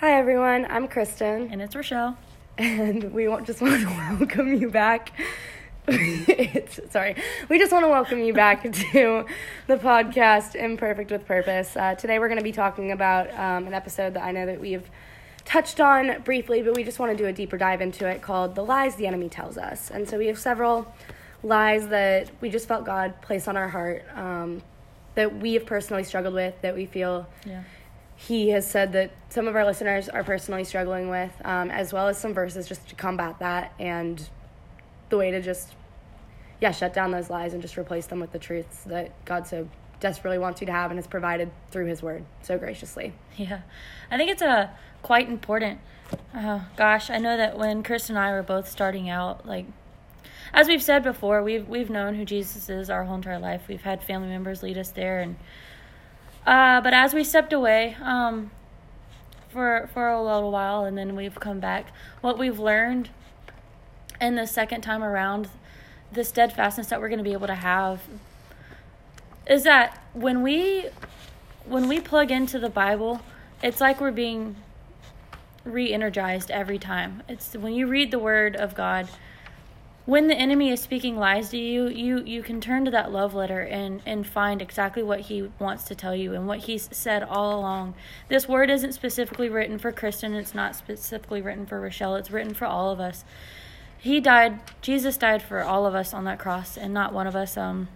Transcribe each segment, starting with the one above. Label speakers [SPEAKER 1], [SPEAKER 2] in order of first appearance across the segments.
[SPEAKER 1] Hi everyone, I'm Kristen,
[SPEAKER 2] And it's Rochelle.
[SPEAKER 1] and we just want to welcome you back. it's, sorry, we just want to welcome you back to the podcast Imperfect with Purpose. Uh, today we're going to be talking about um, an episode that I know that we've touched on briefly, but we just want to do a deeper dive into it called "The Lies the Enemy Tells Us." And so we have several lies that we just felt God place on our heart um, that we have personally struggled with, that we feel
[SPEAKER 2] Yeah.
[SPEAKER 1] He has said that some of our listeners are personally struggling with, um, as well as some verses just to combat that and the way to just, yeah, shut down those lies and just replace them with the truths that God so desperately wants you to have and has provided through His Word so graciously.
[SPEAKER 2] Yeah. I think it's a quite important. Uh, gosh, I know that when Chris and I were both starting out, like as we've said before, we've we've known who Jesus is our whole entire life. We've had family members lead us there, and uh, but as we stepped away um, for for a little while, and then we've come back, what we've learned, in the second time around, the steadfastness that we're going to be able to have, is that when we when we plug into the Bible, it's like we're being re-energized every time. It's when you read the word of God, when the enemy is speaking lies to you, you you can turn to that love letter and and find exactly what he wants to tell you and what he's said all along. This word isn't specifically written for Kristen, it's not specifically written for Rochelle, it's written for all of us. He died, Jesus died for all of us on that cross and not one of us um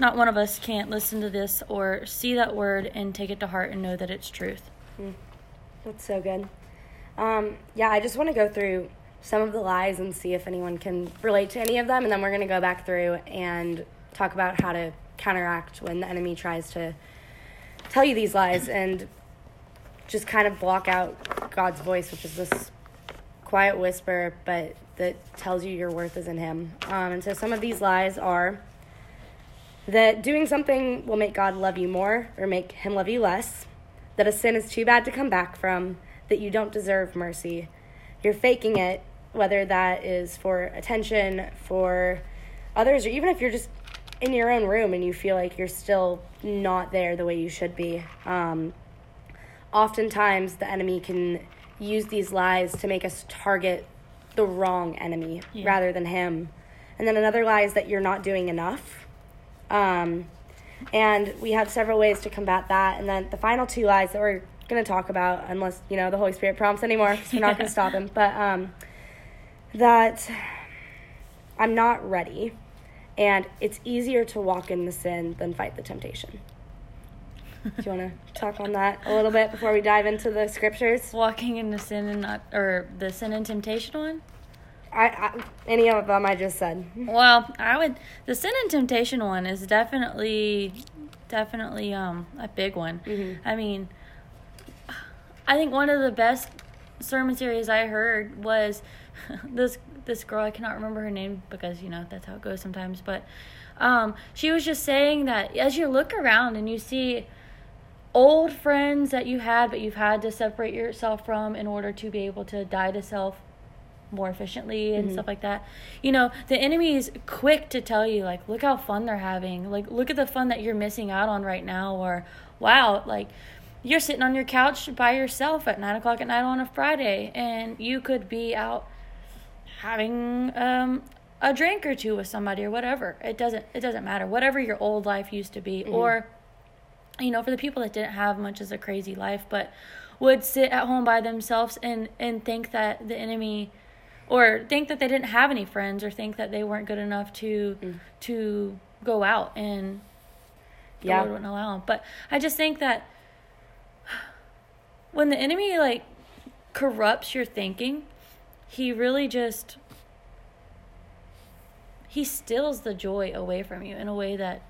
[SPEAKER 2] not one of us can't listen to this or see that word and take it to heart and know that it's truth.
[SPEAKER 1] That's so good. Um, yeah, I just want to go through some of the lies and see if anyone can relate to any of them, and then we're going to go back through and talk about how to counteract when the enemy tries to tell you these lies and just kind of block out God's voice, which is this quiet whisper, but that tells you your worth is in Him. Um, and so some of these lies are that doing something will make God love you more or make Him love you less, that a sin is too bad to come back from, that you don't deserve mercy. You're faking it, whether that is for attention, for others, or even if you're just in your own room and you feel like you're still not there the way you should be. Um, oftentimes, the enemy can use these lies to make us target the wrong enemy
[SPEAKER 2] Yeah.
[SPEAKER 1] rather than him. And then another lie is that you're not doing enough. Um, and we have several ways to combat that. And then the final two lies that we're going to talk about, unless, you know, the Holy Spirit prompts anymore, we're not going to stop him. But um, that I'm not ready. And it's easier to walk in the sin than fight the temptation. Do you want to talk on that a little bit before we dive into the scriptures?
[SPEAKER 2] Walking in the sin and not, or the sin and temptation one?
[SPEAKER 1] I, I any of them I just said.
[SPEAKER 2] Well, I would, the sin and temptation one is definitely, definitely um a big one.
[SPEAKER 1] Mhm.
[SPEAKER 2] I mean, I think one of the best sermon series I heard was this this girl I cannot remember her name because you know that's how it goes sometimes but um she was just saying that as you look around and you see old friends that you had but you've had to separate yourself from in order to be able to die to self more efficiently and
[SPEAKER 1] Mhm.
[SPEAKER 2] stuff like that. You know, the enemy is quick to tell you like look how fun they're having. Like look at the fun that you're missing out on right now or wow, like you're sitting on your couch by yourself at nine o'clock at night on a Friday, and you could be out having um, a drink or two with somebody or whatever. It doesn't it doesn't matter. Whatever your old life used to be, or you know, for the people that didn't have much as a crazy life, but would sit at home by themselves and and think that the enemy or think that they didn't have any friends or think that they weren't good enough to
[SPEAKER 1] Mm.
[SPEAKER 2] to go out and the
[SPEAKER 1] Yeah.
[SPEAKER 2] Lord wouldn't allow them. But I just think that when the enemy like corrupts your thinking, he really just he steals the joy away from you in a way that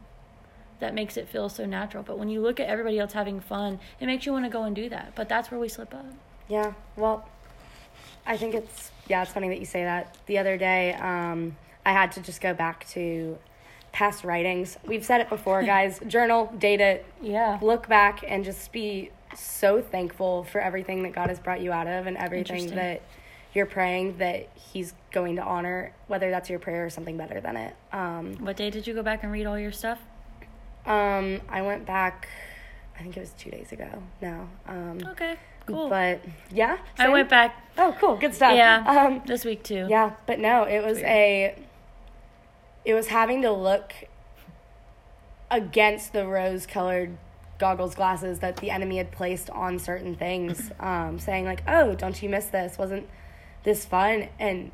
[SPEAKER 2] that makes it feel so natural. But when you look at everybody else having fun, it makes you want to go and do that. But that's where we slip up.
[SPEAKER 1] Yeah, well, I think it's yeah, it's funny that you say that. The other day, um, I had to just go back to past writings. We've said it before, guys. Journal, date it,
[SPEAKER 2] Yeah.
[SPEAKER 1] look back, and just be so thankful for everything that God has brought you out of and everything that you're praying that He's going to honor, whether that's your prayer or something better than it. Um,
[SPEAKER 2] What day did you go back and read all your stuff?
[SPEAKER 1] um, I went back I think it was two days ago now. Um,
[SPEAKER 2] Okay, cool.
[SPEAKER 1] But yeah,
[SPEAKER 2] I went back.
[SPEAKER 1] Oh, cool, good stuff.
[SPEAKER 2] Yeah,
[SPEAKER 1] Um,
[SPEAKER 2] this week too.
[SPEAKER 1] yeah, but no, it was
[SPEAKER 2] Weird.
[SPEAKER 1] a. It was having to look against the rose-colored goggles glasses that the enemy had placed on certain things, um, saying like, "Oh, don't you miss this? Wasn't this fun?" And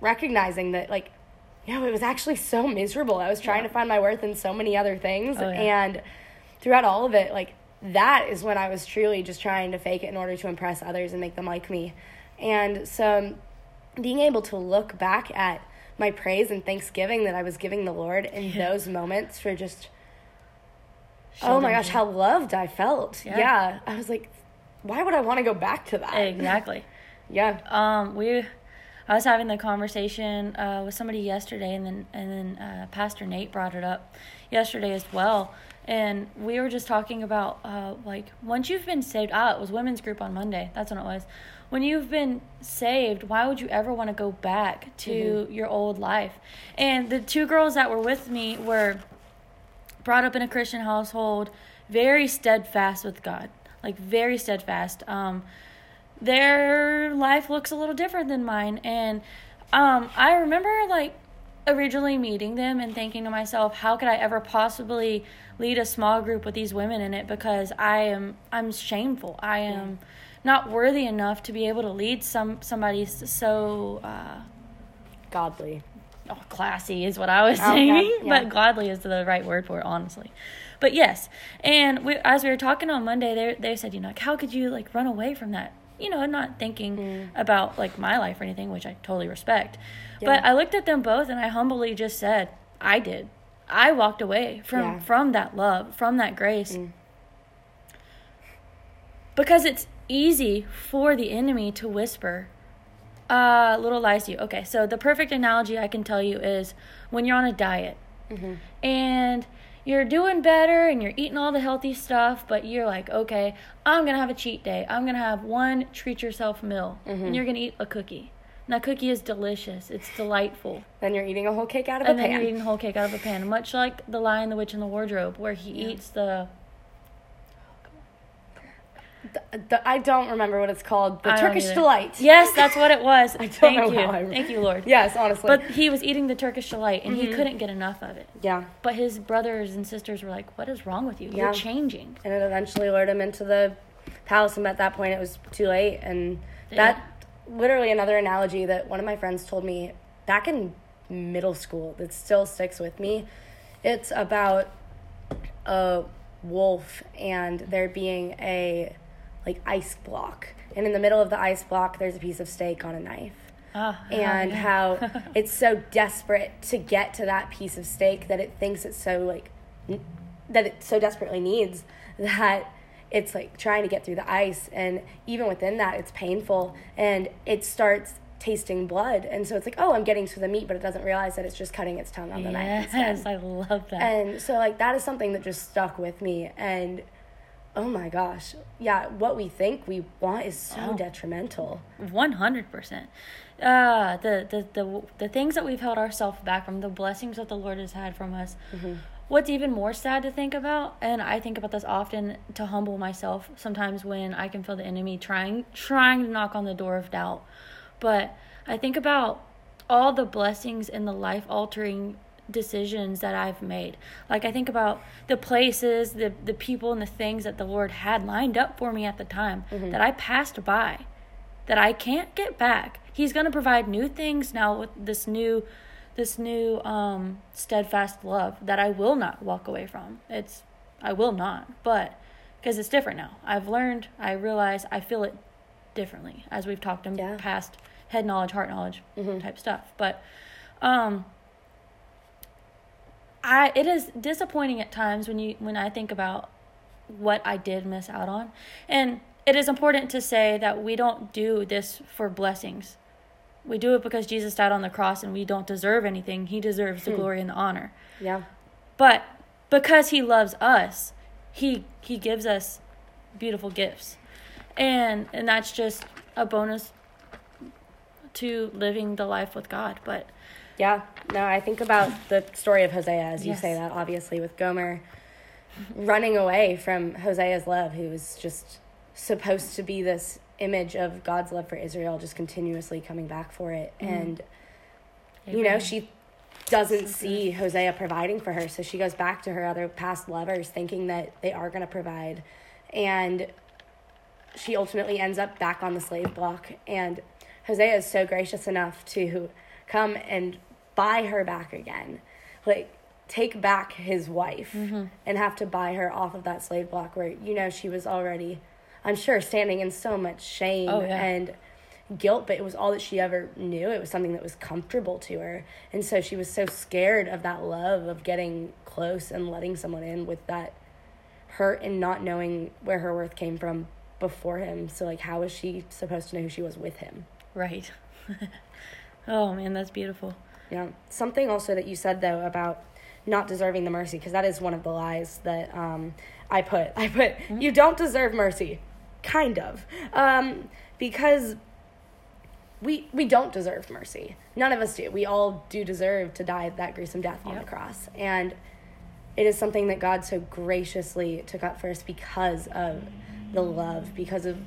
[SPEAKER 1] recognizing that, like, you know, it was actually so miserable. I was trying
[SPEAKER 2] Yeah.
[SPEAKER 1] to find my worth in so many other things,
[SPEAKER 2] Oh, yeah.
[SPEAKER 1] and throughout all of it, like that is when I was truly just trying to fake it in order to impress others and make them like me. And so um, being able to look back at my praise and thanksgiving that I was giving the Lord in
[SPEAKER 2] Yeah.
[SPEAKER 1] those moments for just
[SPEAKER 2] Show
[SPEAKER 1] oh my gosh, how loved I felt.
[SPEAKER 2] Yeah.
[SPEAKER 1] I was like, why would I want to go back to that?
[SPEAKER 2] Exactly.
[SPEAKER 1] Yeah.
[SPEAKER 2] Um, we, I was having the conversation uh, with somebody yesterday, and then and then uh, Pastor Nate brought it up yesterday as well, and we were just talking about uh, like once you've been saved. Ah, it was women's group on Monday. That's when it was. When you've been saved, why would you ever want to go back to your old life? And the two girls that were with me were brought up in a Christian household, very steadfast with God, like very steadfast. Um, their life looks a little different than mine, and um, I remember like originally meeting them and thinking to myself, how could I ever possibly lead a small group with these women in it? Because I am I'm shameful. I am not worthy enough to be able to lead some somebody so. Uh,
[SPEAKER 1] Godly.
[SPEAKER 2] oh, classy is what I was
[SPEAKER 1] Okay,
[SPEAKER 2] saying,
[SPEAKER 1] yeah.
[SPEAKER 2] but godly is the right word for it, honestly. But yes, and we, as we were talking on Monday, they they said, you know, like, how could you like run away from that? You know, not thinking
[SPEAKER 1] Mm.
[SPEAKER 2] about like my life or anything, which I totally respect. But I looked at them both and I humbly just said, I did. I walked away from
[SPEAKER 1] Yeah.
[SPEAKER 2] from that love, from that grace.
[SPEAKER 1] Mm.
[SPEAKER 2] Because it's easy for the enemy to whisper uh, little lies to you. Okay, so the perfect analogy I can tell you is when you're on a diet and you're doing better and you're eating all the healthy stuff, but you're like, okay, I'm gonna have a cheat day. I'm gonna have one treat yourself meal, and mm-hmm. you're gonna eat a cookie. And that cookie is delicious. It's delightful.
[SPEAKER 1] Then you're eating a whole cake out of
[SPEAKER 2] And
[SPEAKER 1] a pan.
[SPEAKER 2] And then you're eating a whole cake out of a pan, much like the Lion, the Witch, and the Wardrobe, where he
[SPEAKER 1] Yeah.
[SPEAKER 2] eats the
[SPEAKER 1] The- the- I don't remember what it's called. The
[SPEAKER 2] I
[SPEAKER 1] Turkish delight.
[SPEAKER 2] Yes, that's what it was.
[SPEAKER 1] I don't
[SPEAKER 2] Thank
[SPEAKER 1] know
[SPEAKER 2] you.
[SPEAKER 1] how I-
[SPEAKER 2] Thank you, Lord.
[SPEAKER 1] Yes, honestly.
[SPEAKER 2] But he was eating the Turkish delight, and
[SPEAKER 1] Mm-hmm.
[SPEAKER 2] he couldn't get enough of it.
[SPEAKER 1] yeah.
[SPEAKER 2] But his brothers and sisters were like, "What is wrong with you?
[SPEAKER 1] Yeah.
[SPEAKER 2] You're changing."
[SPEAKER 1] and it eventually lured him into the palace and at that point it was too late and that literally another analogy that one of my friends told me back in middle school that still sticks with me it's about a wolf and there being a like ice block. And in the middle of the ice block there's a piece of steak on a knife.
[SPEAKER 2] Ah,
[SPEAKER 1] and
[SPEAKER 2] yeah.
[SPEAKER 1] how it's so desperate to get to that piece of steak that it thinks it's so like n- that it so desperately needs that it's like trying to get through the ice. And even within that it's painful. And it starts tasting blood. And so it's like oh i'm getting to the meat but it doesn't realize that it's just cutting its tongue on the knife.
[SPEAKER 2] Yes. I love that.
[SPEAKER 1] and so like that is something that just stuck with me. And oh my gosh yeah what we think we want is so
[SPEAKER 2] Oh.
[SPEAKER 1] detrimental
[SPEAKER 2] One hundred percent. Uh the, the the the things that we've held ourselves back from, the blessings that the Lord has had from us. What's even more sad to think about, and I think about this often to humble myself. Sometimes when I can feel the enemy trying trying to knock on the door of doubt, but I think about all the blessings and the life altering decisions that I've made. Like I think about the places, the the people and the things that the Lord had lined up for me at the time that I passed by that I can't get back. He's going to provide new things now with this new this new um steadfast love that I will not walk away from. It's I will not, but because it's different now. I've learned, I realize I feel it differently as we've talked in
[SPEAKER 1] Yeah.
[SPEAKER 2] past head knowledge, heart knowledge type stuff. But um I it is disappointing at times when you when I think about what I did miss out on. And it is important to say that we don't do this for blessings. We do it because Jesus died on the cross and we don't deserve anything. He deserves the hmm. glory and the honor.
[SPEAKER 1] yeah
[SPEAKER 2] But because he loves us, he he gives us beautiful gifts. And and that's just a bonus to living the life with God. But
[SPEAKER 1] Yeah, no, I think about the story of Hosea as you say that, obviously, with Gomer running away from Hosea's love, who was just supposed to be this image of God's love for Israel, just continuously coming back for it.
[SPEAKER 2] Mhm.
[SPEAKER 1] And, you know, she doesn't
[SPEAKER 2] So
[SPEAKER 1] see Hosea providing for her. So she goes back to her other past lovers thinking that they are going to provide. And she ultimately ends up back on the slave block. And Hosea is so gracious enough to come and buy her back again. Like, take back his wife
[SPEAKER 2] Mhm.
[SPEAKER 1] and have to buy her off of that slave block where, you know, she was already, I'm sure, standing in so much shame
[SPEAKER 2] Oh, yeah.
[SPEAKER 1] and guilt, but it was all that she ever knew. It was something that was comfortable to her. And so she was so scared of that love, of getting close and letting someone in with that hurt and not knowing where her worth came from before him. So, like, how was she supposed to know who she was with him?
[SPEAKER 2] Right. oh man, that's beautiful.
[SPEAKER 1] Yeah. Something also that you said though about not deserving the mercy, because that is one of the lies that um, I put. I put you don't deserve mercy, kind of, um, because we we don't deserve mercy. None of us do. We all do deserve to die that gruesome death on the cross, and it is something that God so graciously took up for us because of the love, because of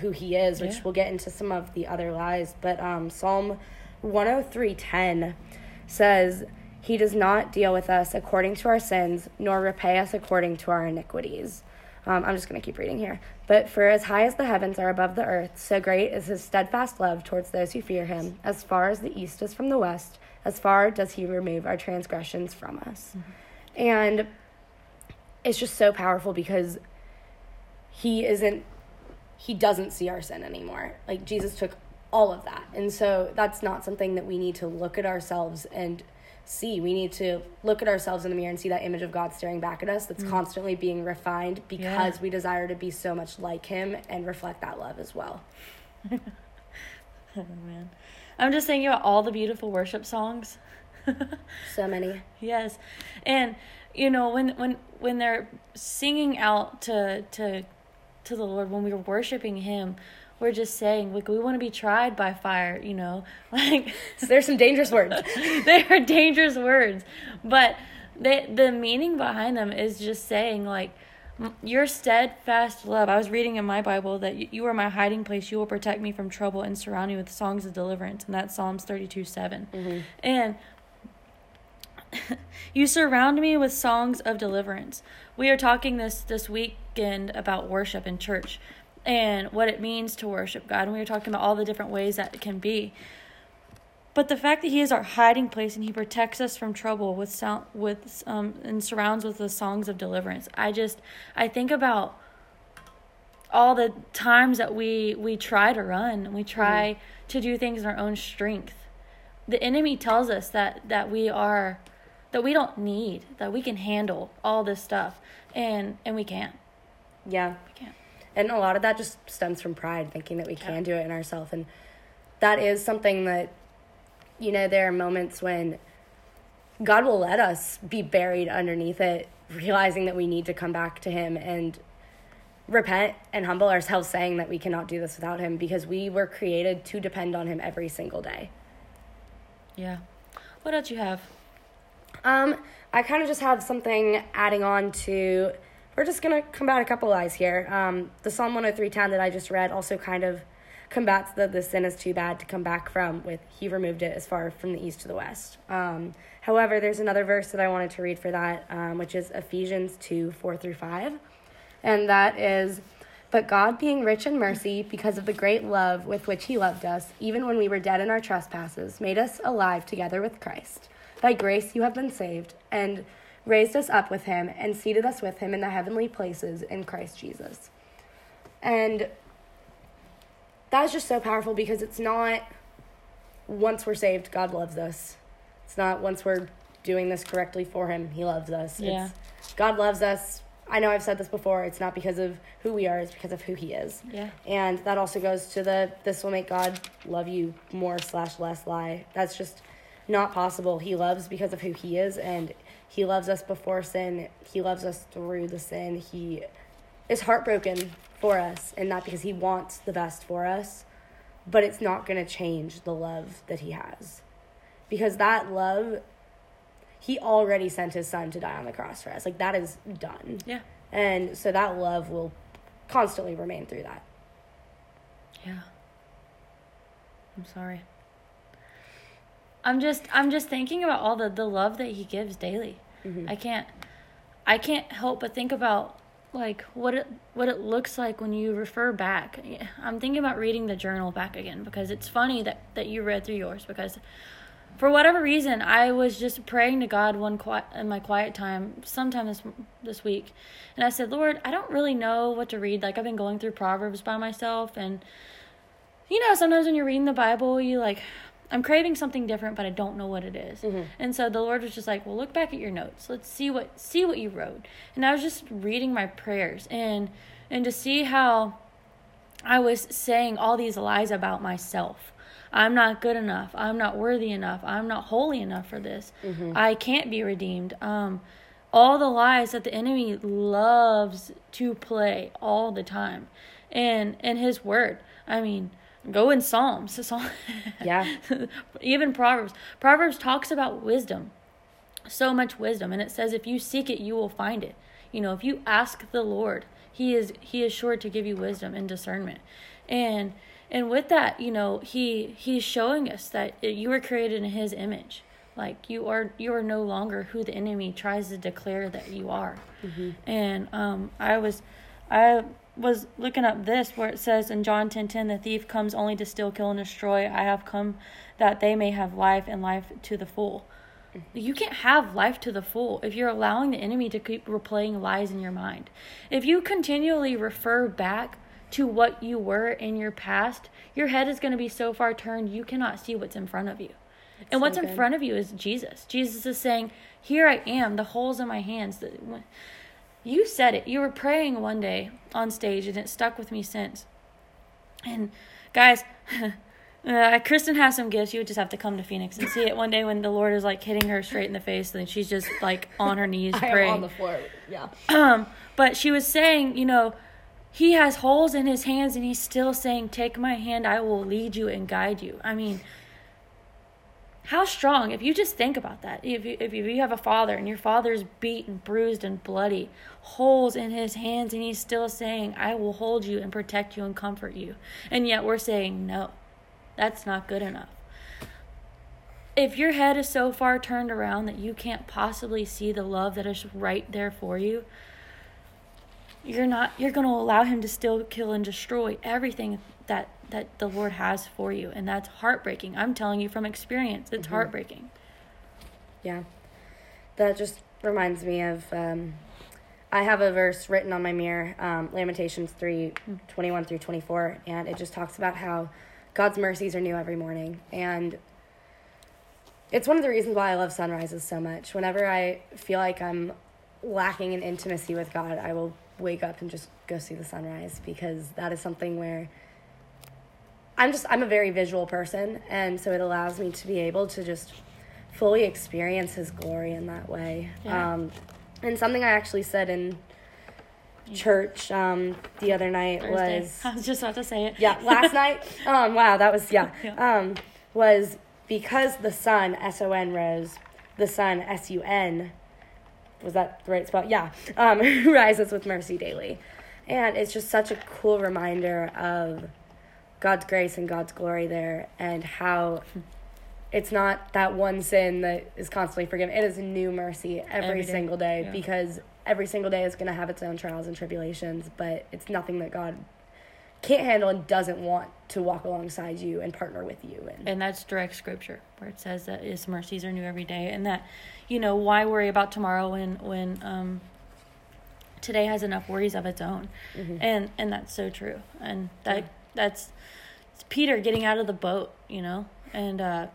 [SPEAKER 1] who He is, which
[SPEAKER 2] Yeah.
[SPEAKER 1] we'll get into some of the other lies. But um, Psalm one hundred three ten says, "He does not deal with us according to our sins, nor repay us according to our iniquities." Um, I'm just going to keep reading here. But for as high as the heavens are above the earth, so great is his steadfast love towards those who fear him. As far as the east is from the west, as far does he remove our transgressions from us. And it's just so powerful because he isn't, he doesn't see our sin anymore. Like Jesus took all of that. And so that's not something that we need to look at ourselves and see. We need to look at ourselves in the mirror and see that image of God staring back at us that's mm. constantly being refined because
[SPEAKER 2] Yeah.
[SPEAKER 1] we desire to be so much like him and reflect that love as well.
[SPEAKER 2] Oh man. I'm just thinking about all the beautiful worship songs.
[SPEAKER 1] So many.
[SPEAKER 2] yes. And you know, when when when they're singing out to to to the Lord when we were worshiping him, we're just saying like we want to be tried by fire, you know. Like
[SPEAKER 1] So there's some dangerous words.
[SPEAKER 2] they are dangerous words, but they the meaning behind them is just saying like your steadfast love. I was reading in my Bible that you, you are my hiding place. You will protect me from trouble and surround me with songs of deliverance, and that's Psalms thirty two
[SPEAKER 1] Mm-hmm.
[SPEAKER 2] And you surround me with songs of deliverance. We are talking this this weekend about worship in church and what it means to worship God. And we were talking about all the different ways that it can be. But the fact that He is our hiding place and He protects us from trouble with sound with um and surrounds with the songs of deliverance. I just I think about all the times that we we try to run, and we try to do things in our own strength. The enemy tells us that that we are that we don't need, that we can handle all this stuff, and and we can't.
[SPEAKER 1] Yeah.
[SPEAKER 2] We can't.
[SPEAKER 1] And a lot of that just stems from pride, thinking that we can do it in ourselves. And that is something that, you know, there are moments when God will let us be buried underneath it, realizing that we need to come back to Him and repent and humble ourselves, saying that we cannot do this without Him because we were created to depend on Him every single day.
[SPEAKER 2] Yeah. What else you have?
[SPEAKER 1] Um, I kind of just have something adding on to. We're just gonna combat a couple lies here. Um, the Psalm one hundred three ten that I just read also kind of combats the the sin is too bad to come back from. With He removed it as far from the east to the west. Um, however, there's another verse that I wanted to read for that, um, which is Ephesians two four through five, and that is. But God, being rich in mercy, because of the great love with which He loved us, even when we were dead in our trespasses, made us alive together with Christ. By grace you have been saved, and raised us up with Him, and seated us with Him in the heavenly places in Christ Jesus. And that is just so powerful because it's not once we're saved, God loves us. It's not once we're doing this correctly for Him, He loves us.
[SPEAKER 2] Yeah.
[SPEAKER 1] It's, God loves us. I know I've said this before. It's not because of who we are, it's because of who He is.
[SPEAKER 2] Yeah.
[SPEAKER 1] And that also goes to the this will make God love you more slash less lie. That's just not possible. He loves because of who he is and he loves us before sin. He loves us through the sin. He is heartbroken for us and not because he wants the best for us, but it's not going to change the love that he has. Because that love he already sent his son to die on the cross for us. Like that is done.
[SPEAKER 2] Yeah.
[SPEAKER 1] And so that love will constantly remain through that.
[SPEAKER 2] Yeah. I'm sorry. I'm just I'm just thinking about all the the love that he gives daily.
[SPEAKER 1] Mhm.
[SPEAKER 2] I can't I can't help but think about like what it what it looks like when you refer back. I'm thinking about reading the journal back again because it's funny that that you read through yours because for whatever reason I was just praying to God one quiet in my quiet time sometime this this week and I said, "Lord, I don't really know what to read. Like I've been going through Proverbs by myself and you know, sometimes when you're reading the Bible, you like I'm craving something different, but I don't know what it is.
[SPEAKER 1] Mhm.
[SPEAKER 2] And so the Lord was just like, "Well, look back at your notes. Let's see what see what you wrote." And I was just reading my prayers and and to see how I was saying all these lies about myself. I'm not good enough. I'm not worthy enough. I'm not holy enough for this. I can't be redeemed. Um all the lies that the enemy loves to play all the time. And in his word, I mean, go in Psalms. Psalm-
[SPEAKER 1] Yeah.
[SPEAKER 2] Even Proverbs. Proverbs talks about wisdom. So much wisdom and it says if you seek it you will find it. You know, if you ask the Lord, he is he is sure to give you wisdom and discernment. And and with that, you know, he he's showing us that you were created in his image. Like you are you are no longer who the enemy tries to declare that you are. And um I was I was looking up this where it says in John 10:10 the thief comes only to steal kill and destroy I have come that they may have life and life to the full. Mm-hmm. You can't have life to the full if you're allowing the enemy to keep replaying lies in your mind. If you continually refer back to what you were in your past, your head is going to be so far turned you cannot see what's in front of you. and
[SPEAKER 1] so
[SPEAKER 2] what's in front of you is Jesus. Jesus is saying, "Here I am, the holes in my hands." The- You said it. You were praying one day on stage, and it stuck with me since. And guys, uh, Kristen has some gifts. You would just have to come to Phoenix and see it one day when the Lord is like hitting her straight in the face, and she's just like on her knees praying.
[SPEAKER 1] on the floor. Yeah.
[SPEAKER 2] Um, but she was saying, you know, he has holes in his hands and he's still saying, Take my hand, I will lead you and guide you. I mean, how strong, if you just think about that, if you, if you have a father and your father's beaten, bruised, and bloody, holes in his hands, and he's still saying, I will hold you and protect you and comfort you. And yet we're saying, No, that's not good enough. If your head is so far turned around that you can't possibly see the love that is right there for you, you're not you're going to allow him to still kill and destroy everything that that the Lord has for you and that's heartbreaking. I'm telling you from experience, it's heartbreaking.
[SPEAKER 1] Yeah. That just reminds me of um, I have a verse written on my mirror, um, Lamentations 3 21 through 24, and it just talks about how God's mercies are new every morning. And it's one of the reasons why I love sunrises so much. Whenever I feel like I'm lacking in intimacy with God, I will wake up and just go see the sunrise because that is something where I'm just I'm a very visual person and so it allows me to be able to just fully experience his glory in that way.
[SPEAKER 2] Yeah.
[SPEAKER 1] Um and something I actually said in church um the other night
[SPEAKER 2] Thursday.
[SPEAKER 1] was
[SPEAKER 2] I was just about to say it.
[SPEAKER 1] yeah, last night. Um, wow, that was yeah.
[SPEAKER 2] Yeah.
[SPEAKER 1] Um, was because the sun S O N rose, the sun S U N. Was that the right spell? Yeah. Um, rises with mercy daily, and it's just such a cool reminder of God's grace and God's glory there, and how it's not that one sin that is constantly forgiven. It is new mercy every,
[SPEAKER 2] Every day.
[SPEAKER 1] single day
[SPEAKER 2] Yeah.
[SPEAKER 1] because every single day is going to have its own trials and tribulations, but it's nothing that God can't handle and doesn't want to walk alongside you and partner with you in.
[SPEAKER 2] And that's direct scripture where it says that his mercies are new every day and that you know why worry about tomorrow when when um today has enough worries of its own. And and that's so true. And that
[SPEAKER 1] Yeah.
[SPEAKER 2] that's it's Peter getting out of the boat, you know. And uh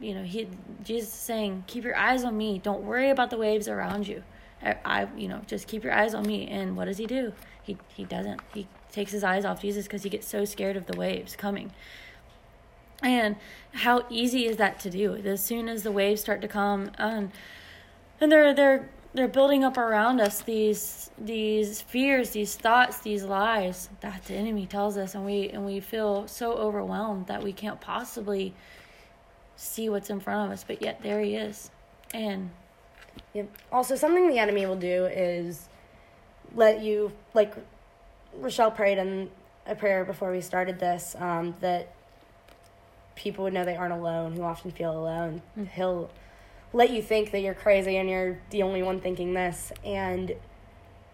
[SPEAKER 2] you know, he Jesus is saying, "Keep your eyes on me. Don't worry about the waves around you. I, I you know, just keep your eyes on me." And what does he do? He he doesn't. He takes his eyes off Jesus because he gets so scared of the waves coming. And how easy is that to do? As soon as the waves start to come, and and they're they're they're building up around us these these fears, these thoughts, these lies that the enemy tells us, and we and we feel so overwhelmed that we can't possibly see what's in front of us, but yet there he is. And
[SPEAKER 1] Yep. Also, something the enemy will do is let you, like Rochelle prayed in a prayer before we started this, um, that people would know they aren't alone, who often feel alone.
[SPEAKER 2] Mm.
[SPEAKER 1] He'll let you think that you're crazy and you're the only one thinking this. And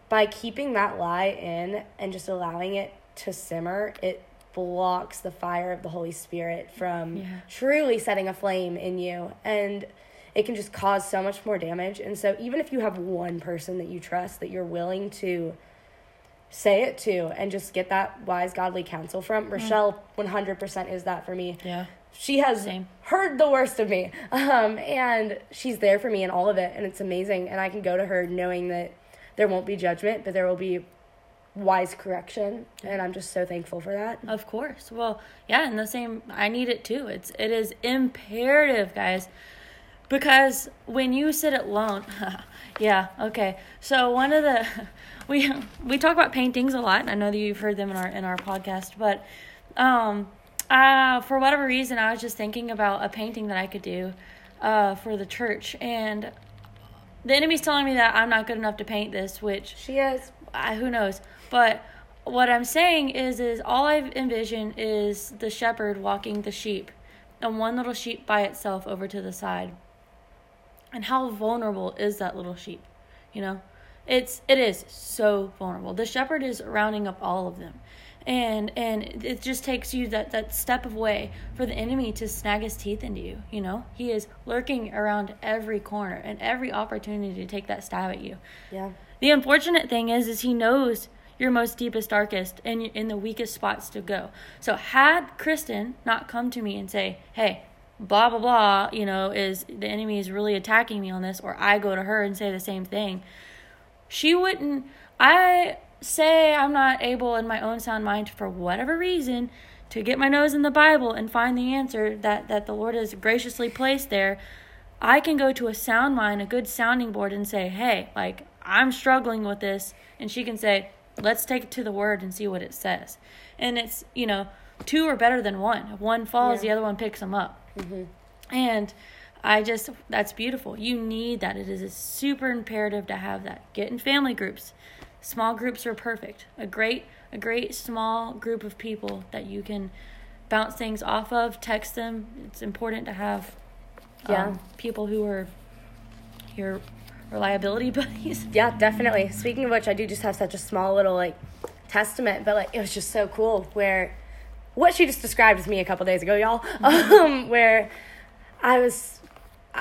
[SPEAKER 1] by keeping that lie in and just allowing it to simmer, it blocks the fire of the Holy Spirit from
[SPEAKER 2] Yeah.
[SPEAKER 1] truly setting a flame in you. And it can just cause so much more damage. And so, even if you have one person that you trust that you're willing to say it to and just get that wise, godly counsel from, Rochelle 100% is that for me
[SPEAKER 2] yeah.
[SPEAKER 1] she has
[SPEAKER 2] Same.
[SPEAKER 1] heard the worst of me um, and she's there for me in all of it and it's amazing and i can go to her knowing that there won't be judgment but there will be wise correction and i'm just so thankful for that
[SPEAKER 2] Of course. Well, yeah, and the same I need it too. It's it is imperative, guys. Because when you sit alone, yeah, okay. So one of the we we talk about paintings a lot, and I know that you've heard them in our in our podcast, but um uh for whatever reason I was just thinking about a painting that I could do uh for the church and the enemy's telling me that I'm not good enough to paint this, which
[SPEAKER 1] she is.
[SPEAKER 2] I, who knows? But what i'm saying is is all i envision is the shepherd walking the sheep and one little sheep by itself over to the side. And how vulnerable is that little sheep you know it's it is so vulnerable. The shepherd is rounding up all of them. And and it just takes you that that step of way for the enemy to snag his teeth into you you know? He is lurking around every corner and every opportunity to take that stab at you.
[SPEAKER 1] Yeah.
[SPEAKER 2] The unfortunate thing is, is he knows your most deepest, darkest, and in the weakest spots to go. So had Kristen not come to me and say, "Hey, blah blah blah," you know, is the enemy is really attacking me on this, or I go to her and say the same thing, she wouldn't. I say I'm not able in my own sound mind for whatever reason to get my nose in the Bible and find the answer that that the Lord has graciously placed there. I can go to a sound mind, a good sounding board, and say, "Hey, like I'm struggling with this," and she can say, "Let's take it to the Word and see what it says." And it's you know, two are better than one. If one falls,
[SPEAKER 1] Yeah.
[SPEAKER 2] the other one picks them up. Mm-hmm. And I just that's beautiful. You need that. It is super imperative to have that. Get in family groups. Small groups are perfect. A great a great small group of people that you can bounce things off of, text them. It's important to have um,
[SPEAKER 1] Yeah.
[SPEAKER 2] people who are your reliability buddies.
[SPEAKER 1] yeah definitely speaking of which i do just have such a small little like testament but like it was just so cool where what she just described to me a couple days ago y'all um where i was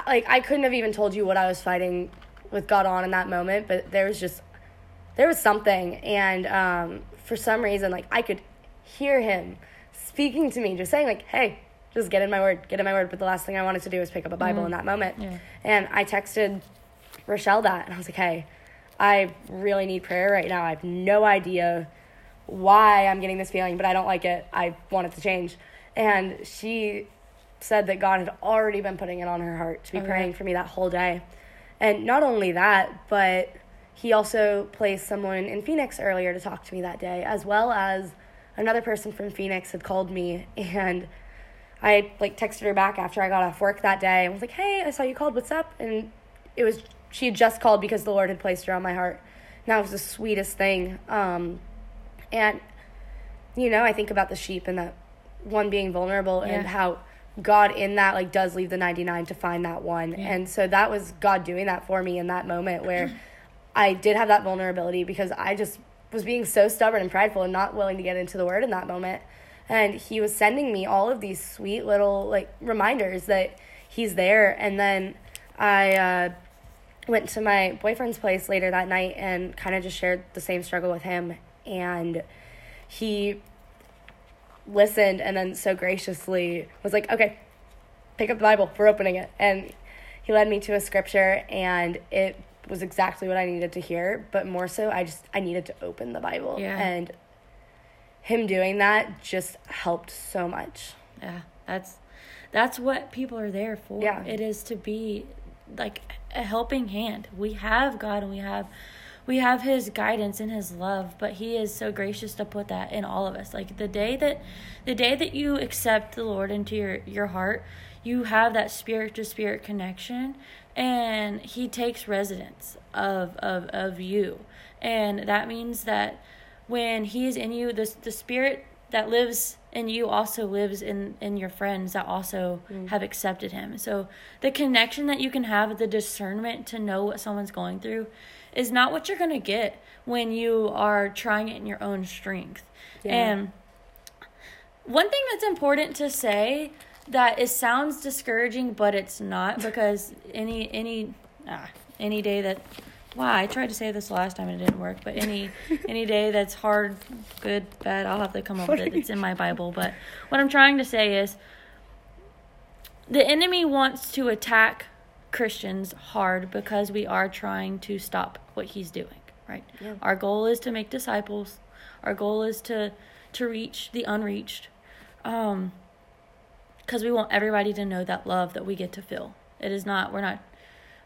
[SPEAKER 1] like i couldn't have even told you what i was fighting with god on in that moment but there was just there was something. And um for some reason like i could hear him speaking to me just saying like hey just get in my word get in my word. But the last thing i wanted to do was pick up a bible in that moment.
[SPEAKER 2] Yeah.
[SPEAKER 1] and i texted rochelle that and i was like hey i really need prayer right now. I have no idea why i'm getting this feeling but i don't like it. I want it to change. And she said that god had already been putting it on her heart to be
[SPEAKER 2] Oh, yeah.
[SPEAKER 1] praying for me that whole day and not only that but he also placed someone in Phoenix earlier to talk to me that day, as well as another person from Phoenix had called me and I like texted her back after I got off work that day and was like, "Hey, I saw you called. What's up?" And it was she had just called because the Lord had placed her on my heart. And that was the sweetest thing. Um, and you know, I think about the sheep and that one being vulnerable and how God in that like does leave the 99 to find that one.
[SPEAKER 2] Yeah.
[SPEAKER 1] And so that was God doing that for me in that moment where I did have that vulnerability because I just was being so stubborn and prideful and not willing to get into the word in that moment. And he was sending me all of these sweet little like reminders that he's there. And then I uh, went to my boyfriend's place later that night and kind of just shared the same struggle with him. And he listened and then so graciously was like, okay, pick up the Bible. We're opening it. And he led me to a scripture and it was exactly what I needed to hear. But more so, I just, I needed to open the Bible.
[SPEAKER 2] Yeah.
[SPEAKER 1] And him doing that just helped so much.
[SPEAKER 2] Yeah, that's that's what people are there for.
[SPEAKER 1] Yeah.
[SPEAKER 2] It is to be like a helping hand. We have God and we have we have his guidance and his love but he is so gracious to put that in all of us. Like the day that the day that you accept the lord into your your heart you have that spirit to spirit connection and he takes residence of of of you. And that means that when he is in you the the spirit that lives in you also lives in in your friends that also mm. have accepted him. So the connection that you can have the discernment to know what someone's going through is not what you're going to get when you are trying it in your own strength. Yeah. and one thing that's important to say that it sounds discouraging but it's not because any any ah, any day that wow i tried to say this last time and it didn't work but any any day that's hard good bad i'll have to come up with it. It's in my bible. But what i'm trying to say is the enemy wants to attack christians hard because we are trying to stop what he's doing right yeah. our goal is to make disciples our goal is to to reach the unreached um because we want everybody to know that love that we get to feel it is not we're not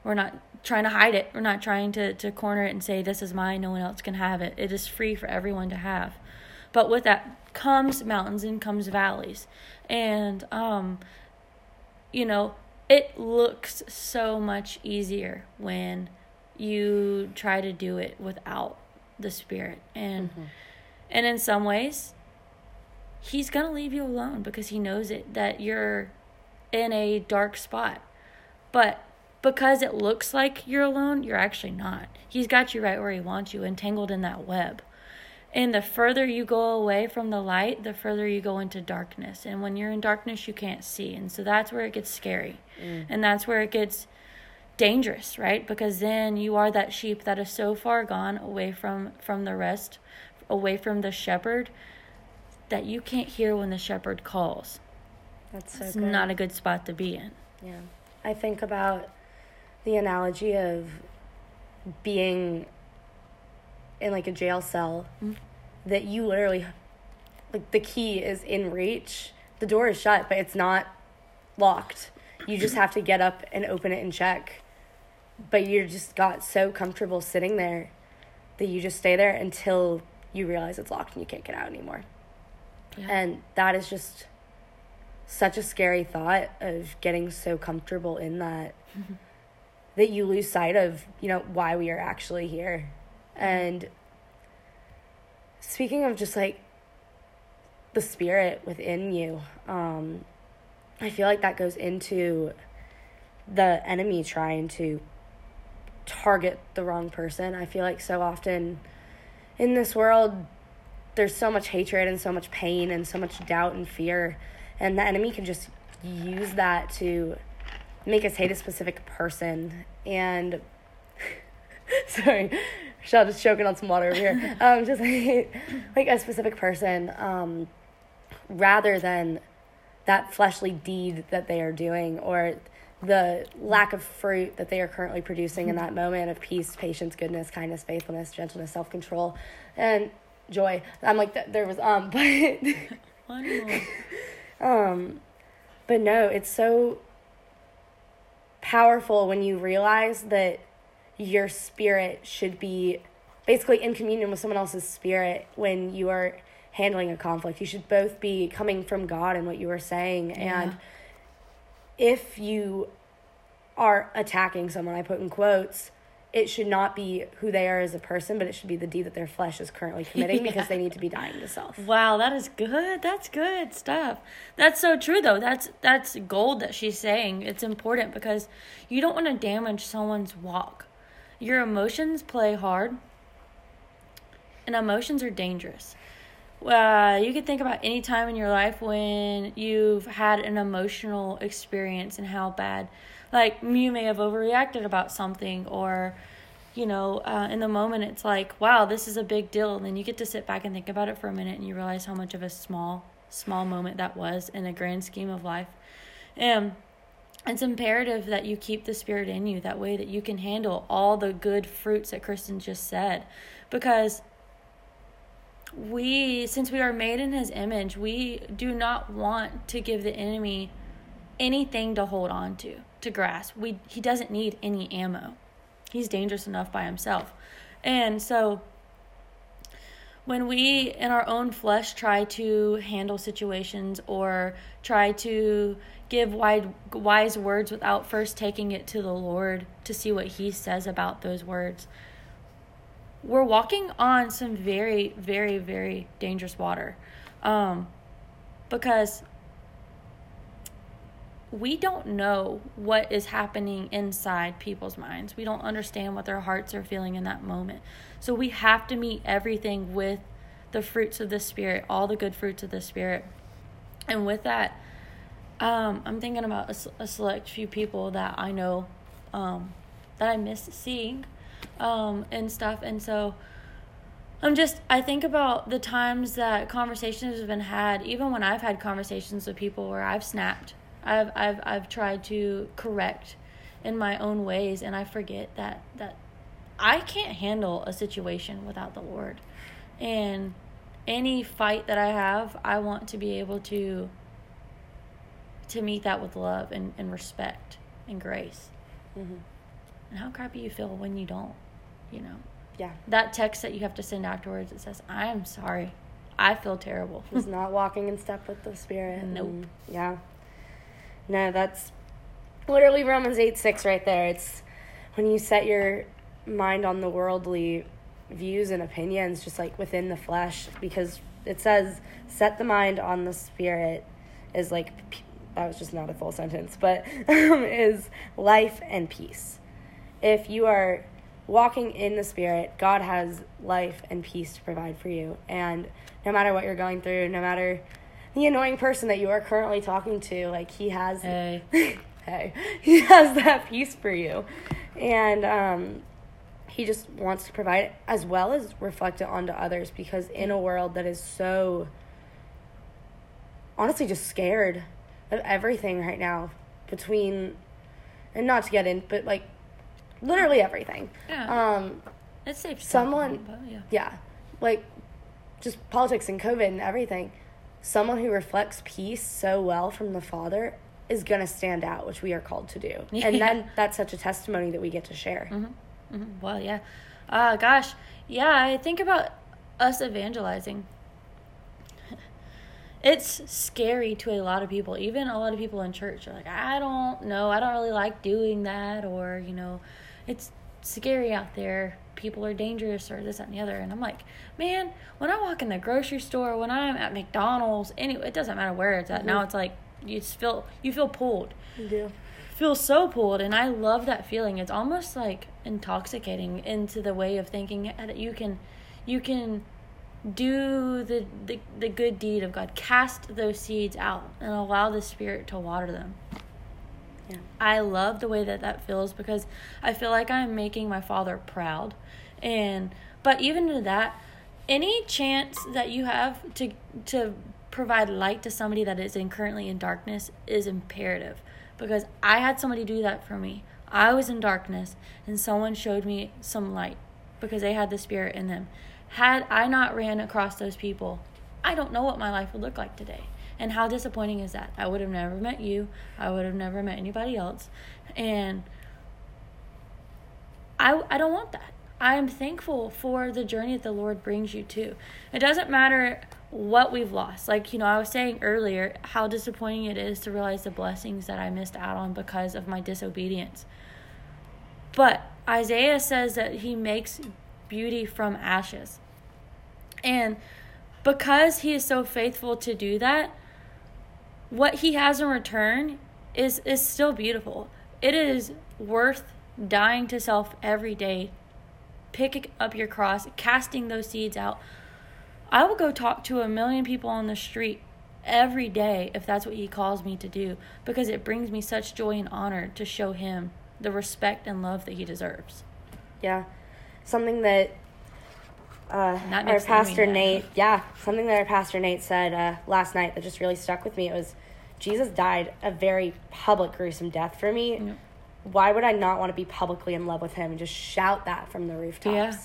[SPEAKER 2] we're not trying to hide it. We're not trying to, to corner it and say, this is mine, no one else can have it. It is free for everyone to have. But with that comes mountains and comes valleys. And, um, you know, it looks so much easier when you try to do it without the Spirit. And, mm-hmm. and in some ways, He's going to leave you alone because He knows it that you're in a dark spot. But because it looks like you're alone, you're actually not. He's got you right where he wants you, entangled in that web. And the further you go away from the light, the further you go into darkness. And when you're in darkness, you can't see. And so that's where it gets scary. Mm. And that's where it gets dangerous, right? Because then you are that sheep that is so far gone away from from the rest, away from the shepherd that you can't hear when the shepherd calls. That's so It's not a good spot to be in.
[SPEAKER 1] Yeah. I think about the analogy of being in like a jail cell mm-hmm. that you literally like the key is in reach the door is shut but it's not locked you just have to get up and open it and check but you just got so comfortable sitting there that you just stay there until you realize it's locked and you can't get out anymore yeah. and that is just such a scary thought of getting so comfortable in that mm-hmm that you lose sight of, you know, why we are actually here. And speaking of just like the spirit within you, um, I feel like that goes into the enemy trying to target the wrong person. I feel like so often in this world, there's so much hatred and so much pain and so much doubt and fear, and the enemy can just use that to make us hate a specific person and sorry Rochelle just choking on some water over here um just like, like a specific person um rather than that fleshly deed that they are doing or the lack of fruit that they are currently producing in that moment of peace, patience, goodness, kindness, faithfulness, gentleness, self control, and joy. I'm like there was um, but um, but no, it's so powerful when you realize that your spirit should be basically in communion with someone else's spirit when you are handling a conflict. You should both be coming from God in what you are saying. Yeah. And if you are attacking someone, I put in quotes, it should not be who they are as a person, but it should be the deed that their flesh is currently committing yeah. because they need to be dying to self.
[SPEAKER 2] Wow, that is good. That's good stuff. That's so true though. That's that's gold that she's saying. It's important because you don't want to damage someone's walk. Your emotions play hard. And emotions are dangerous. Uh, you can think about any time in your life when you've had an emotional experience and how bad like you may have overreacted about something or you know uh, in the moment it's like wow this is a big deal and then you get to sit back and think about it for a minute and you realize how much of a small small moment that was in the grand scheme of life and it's imperative that you keep the spirit in you that way that you can handle all the good fruits that kristen just said because we since we are made in his image we do not want to give the enemy anything to hold on to to grasp. We he doesn't need any ammo. He's dangerous enough by himself. And so when we in our own flesh try to handle situations or try to give wide, wise words without first taking it to the Lord to see what He says about those words, we're walking on some very, very, very dangerous water. Um, because we don't know what is happening inside people's minds. We don't understand what their hearts are feeling in that moment. So we have to meet everything with the fruits of the Spirit, all the good fruits of the Spirit. And with that, um, I'm thinking about a, a, select few people that I know um, that I miss seeing um, and stuff. And so I'm just, I think about the times that conversations have been had, even when I've had conversations with people where I've snapped I've I've I've tried to correct in my own ways and I forget that that I can't handle a situation without the Lord. And any fight that I have, I want to be able to to meet that with love and, and respect and grace. Mm-hmm. And how crappy you feel when you don't, you know.
[SPEAKER 1] Yeah.
[SPEAKER 2] That text that you have to send afterwards that says, "I am sorry. I feel terrible."
[SPEAKER 1] He's not walking in step with the Spirit.
[SPEAKER 2] Nope. And,
[SPEAKER 1] yeah. No, that's literally Romans 8 6 right there. It's when you set your mind on the worldly views and opinions, just like within the flesh, because it says, set the mind on the spirit is like, that was just not a full sentence, but um, is life and peace. If you are walking in the spirit, God has life and peace to provide for you. And no matter what you're going through, no matter the annoying person that you are currently talking to, like he has
[SPEAKER 2] hey,
[SPEAKER 1] hey. He has that peace for you, and um, he just wants to provide it as well as reflect it onto others because in a world that is so honestly just scared of everything right now between and not to get in but like literally everything.
[SPEAKER 2] Yeah.
[SPEAKER 1] Um
[SPEAKER 2] it's safe
[SPEAKER 1] someone
[SPEAKER 2] yeah.
[SPEAKER 1] yeah. Like just politics and covid and everything someone who reflects peace so well from the Father is going to stand out, which we are called to do. Yeah. And then that's such a testimony that we get to share.
[SPEAKER 2] Mm-hmm. Mm-hmm. Well, yeah. Uh, gosh, yeah, I think about us evangelizing. it's scary to a lot of people, even a lot of people in church are like, I don't know, I don't really like doing that, or, you know, it's scary out there. People are dangerous or this that, and the other. And i'm like man when i walk in the grocery store when i'm at mcdonald's anyway it doesn't matter where it's at. Mm-hmm. now it's like you feel you feel pulled.
[SPEAKER 1] You do.
[SPEAKER 2] Feel so pulled. And i love that feeling. It's almost like intoxicating into the way of thinking that you can you can do the, the the good deed of god. Cast those seeds out and allow the spirit to water them
[SPEAKER 1] yeah.
[SPEAKER 2] I love the way that that feels because I feel like I'm making my father proud. And but even to that, any chance that you have to to provide light to somebody that is in currently in darkness is imperative because I had somebody do that for me. I was in darkness and someone showed me some light because they had the spirit in them. Had I not ran across those people, I don't know what my life would look like today. And how disappointing is that? I would have never met you. I would have never met anybody else. And I I don't want that. I am thankful for the journey that the Lord brings you to. It doesn't matter what we've lost. Like, you know, I was saying earlier how disappointing it is to realize the blessings that I missed out on because of my disobedience. But Isaiah says that he makes beauty from ashes. And because he is so faithful to do that, what he has in return is is still beautiful. It is worth dying to self every day, picking up your cross, casting those seeds out. I will go talk to a million people on the street every day if that's what he calls me to do because it brings me such joy and honor to show him the respect and love that he deserves.
[SPEAKER 1] Yeah. Something that uh, our pastor Nate, yeah, something that our pastor Nate said uh, last night that just really stuck with me. It was Jesus died a very public, gruesome death for me. Why would I not want to be publicly in love with him and just shout that from the rooftops?
[SPEAKER 2] Yeah.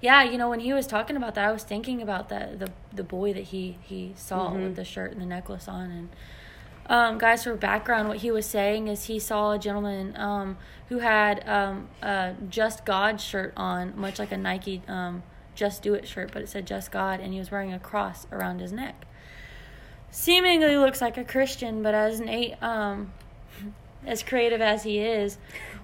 [SPEAKER 2] Yeah, you know, when he was talking about that, I was thinking about that the the boy that he he saw mm-hmm. with the shirt and the necklace on, and Um, guys, for background, what he was saying is he saw a gentleman um, who had um, a Just God shirt on, much like a Nike um, Just Do It shirt, but it said Just God, and he was wearing a cross around his neck. Seemingly looks like a Christian, but as Nate, um, as creative as he is,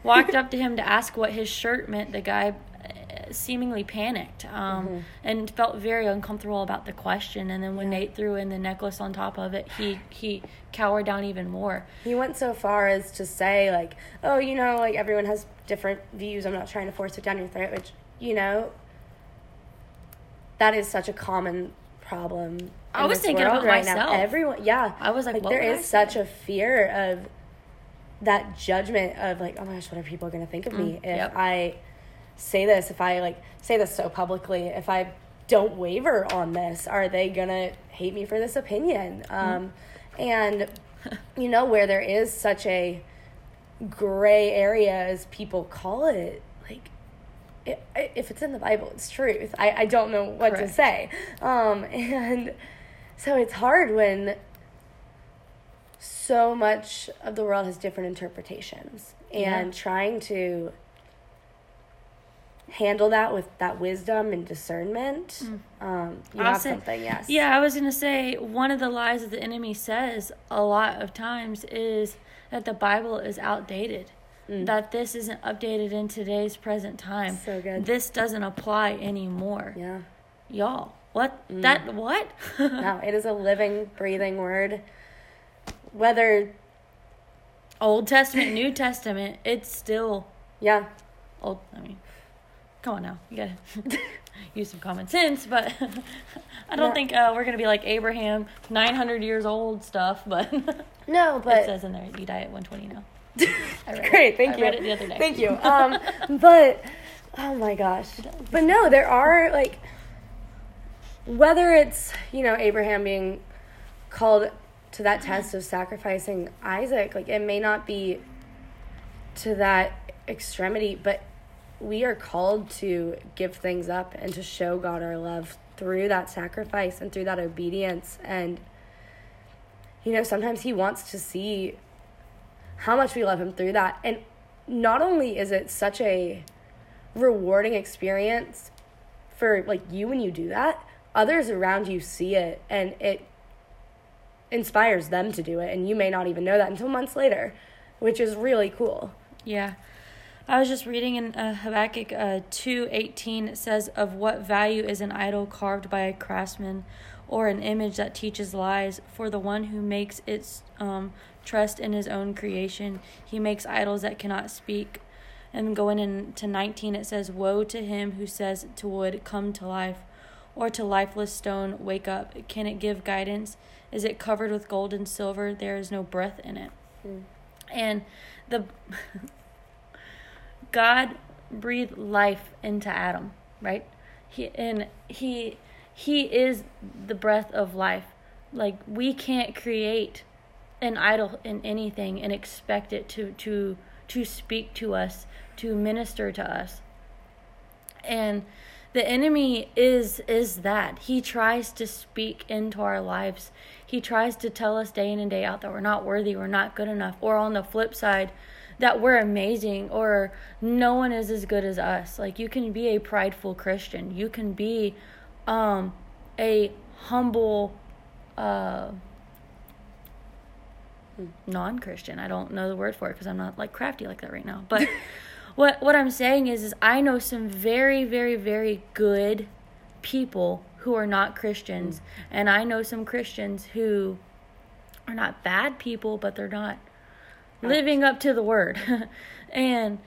[SPEAKER 2] walked up to him to ask what his shirt meant. The guy uh, seemingly panicked um,
[SPEAKER 1] Mm-hmm.
[SPEAKER 2] and felt very uncomfortable about the question. And then when Nate threw in the necklace on top of it, he he cowered down even more.
[SPEAKER 1] He went so far as to say, like, oh, you know, like everyone has different views. I'm not trying to force it down your throat, which, you know, that is such a common problem.
[SPEAKER 2] I was thinking about
[SPEAKER 1] right
[SPEAKER 2] myself.
[SPEAKER 1] Now. Everyone, yeah.
[SPEAKER 2] I was like, what
[SPEAKER 1] there is
[SPEAKER 2] I
[SPEAKER 1] such a fear of that judgment of like, oh my gosh, what are people going to think of me if
[SPEAKER 2] Mm, yep.
[SPEAKER 1] I say this? If I like say this so publicly, if I don't waver on this, are they gonna hate me for this opinion?
[SPEAKER 2] Mm.
[SPEAKER 1] Um, and you know where there is such a gray area as people call it like if it's in the bible it's truth. I, I don't know what to say. Um, and so it's hard when so much of the world has different interpretations and
[SPEAKER 2] Yeah.
[SPEAKER 1] trying to handle that with that wisdom and discernment um, you have something yes.
[SPEAKER 2] Yeah, I was gonna say one of the lies that the enemy says a lot of times is that the Bible is outdated. That this isn't updated in today's present time.
[SPEAKER 1] Mm. So good.
[SPEAKER 2] This doesn't apply anymore.
[SPEAKER 1] yeah
[SPEAKER 2] Y'all, what? That what?
[SPEAKER 1] no it is a living breathing word whether
[SPEAKER 2] Old Testament, New Testament, it's still
[SPEAKER 1] yeah
[SPEAKER 2] old. I mean, come on now, you gotta use some common sense. But I don't
[SPEAKER 1] No.
[SPEAKER 2] think uh, we're gonna be like Abraham, nine hundred years old stuff. But
[SPEAKER 1] no but.
[SPEAKER 2] it says in there, you die at one twenty now.
[SPEAKER 1] Great, thank
[SPEAKER 2] I
[SPEAKER 1] you.
[SPEAKER 2] read it the other day.
[SPEAKER 1] Thank you. Um, but oh my gosh, but no, there are like whether it's you know Abraham being called to that test of sacrificing Isaac, like it may not be to that extremity, but we are called to give things up and to show God our love through that sacrifice and through that obedience and you know sometimes he wants to see how much we love him through that. And not only is it such a rewarding experience for like you when you do that, others around you see it and it inspires them to do it and you may not even know that until months later, which is really cool.
[SPEAKER 2] Yeah. I was just reading in uh, Habakkuk uh, 2.18, it says, Of what value is an idol carved by a craftsman or an image that teaches lies? For the one who makes its um, trust in his own creation, he makes idols that cannot speak. And going into 19, it says, Woe to him who says to wood, Come to life, or to lifeless stone, Wake up. Can it give guidance? Is it covered with gold and silver? There is no breath in it. Hmm. And the God breathed life into Adam, right? He and he he is the breath of life. Like we can't create an idol in anything and expect it to to to speak to us, to minister to us. And the enemy is is that. He tries to speak into our lives. He tries to tell us day in and day out that we're not worthy we're not good enough or on the flip side that we're amazing or no one is as good as us. Like you can be a prideful christian. You can be um a humble uh non-christian. I don't know the word for it because i'm not like crafty like that right now. But what what i'm saying is is i know some very very very good people who are not christians. Mm. And i know some christians who are not bad people but they're not living up to the word. And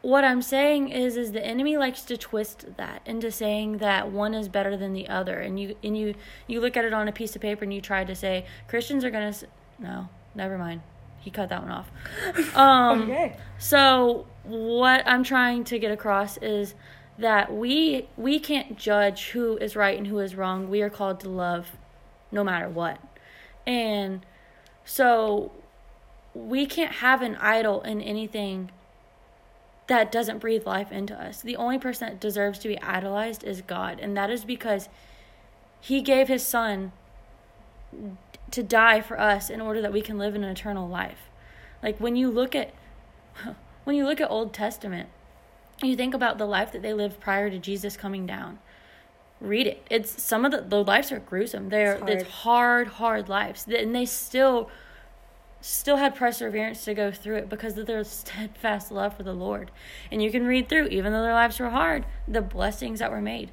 [SPEAKER 2] what i'm saying is is the enemy likes to twist that into saying that one is better than the other. And you and you you look at it on a piece of paper and you try to say christians are gonna s- no never mind he cut that one off um
[SPEAKER 1] Okay.
[SPEAKER 2] so what I'm trying to get across is that we we can't judge who is right and who is wrong. We are called to love no matter what. And so we can't have an idol in anything that doesn't breathe life into us. The only person that deserves to be idolized is God, and that is because he gave his son to die for us in order that we can live an eternal life. Like when you look at when you look at Old Testament, you think about the life that they lived prior to Jesus coming down. Read it. It's some of the the lives are gruesome. They're
[SPEAKER 1] It's
[SPEAKER 2] it's
[SPEAKER 1] hard.
[SPEAKER 2] hard, hard lives, and they still still had perseverance to go through it because of their steadfast love for the Lord. And you can read through, even though their lives were hard, the blessings that were made.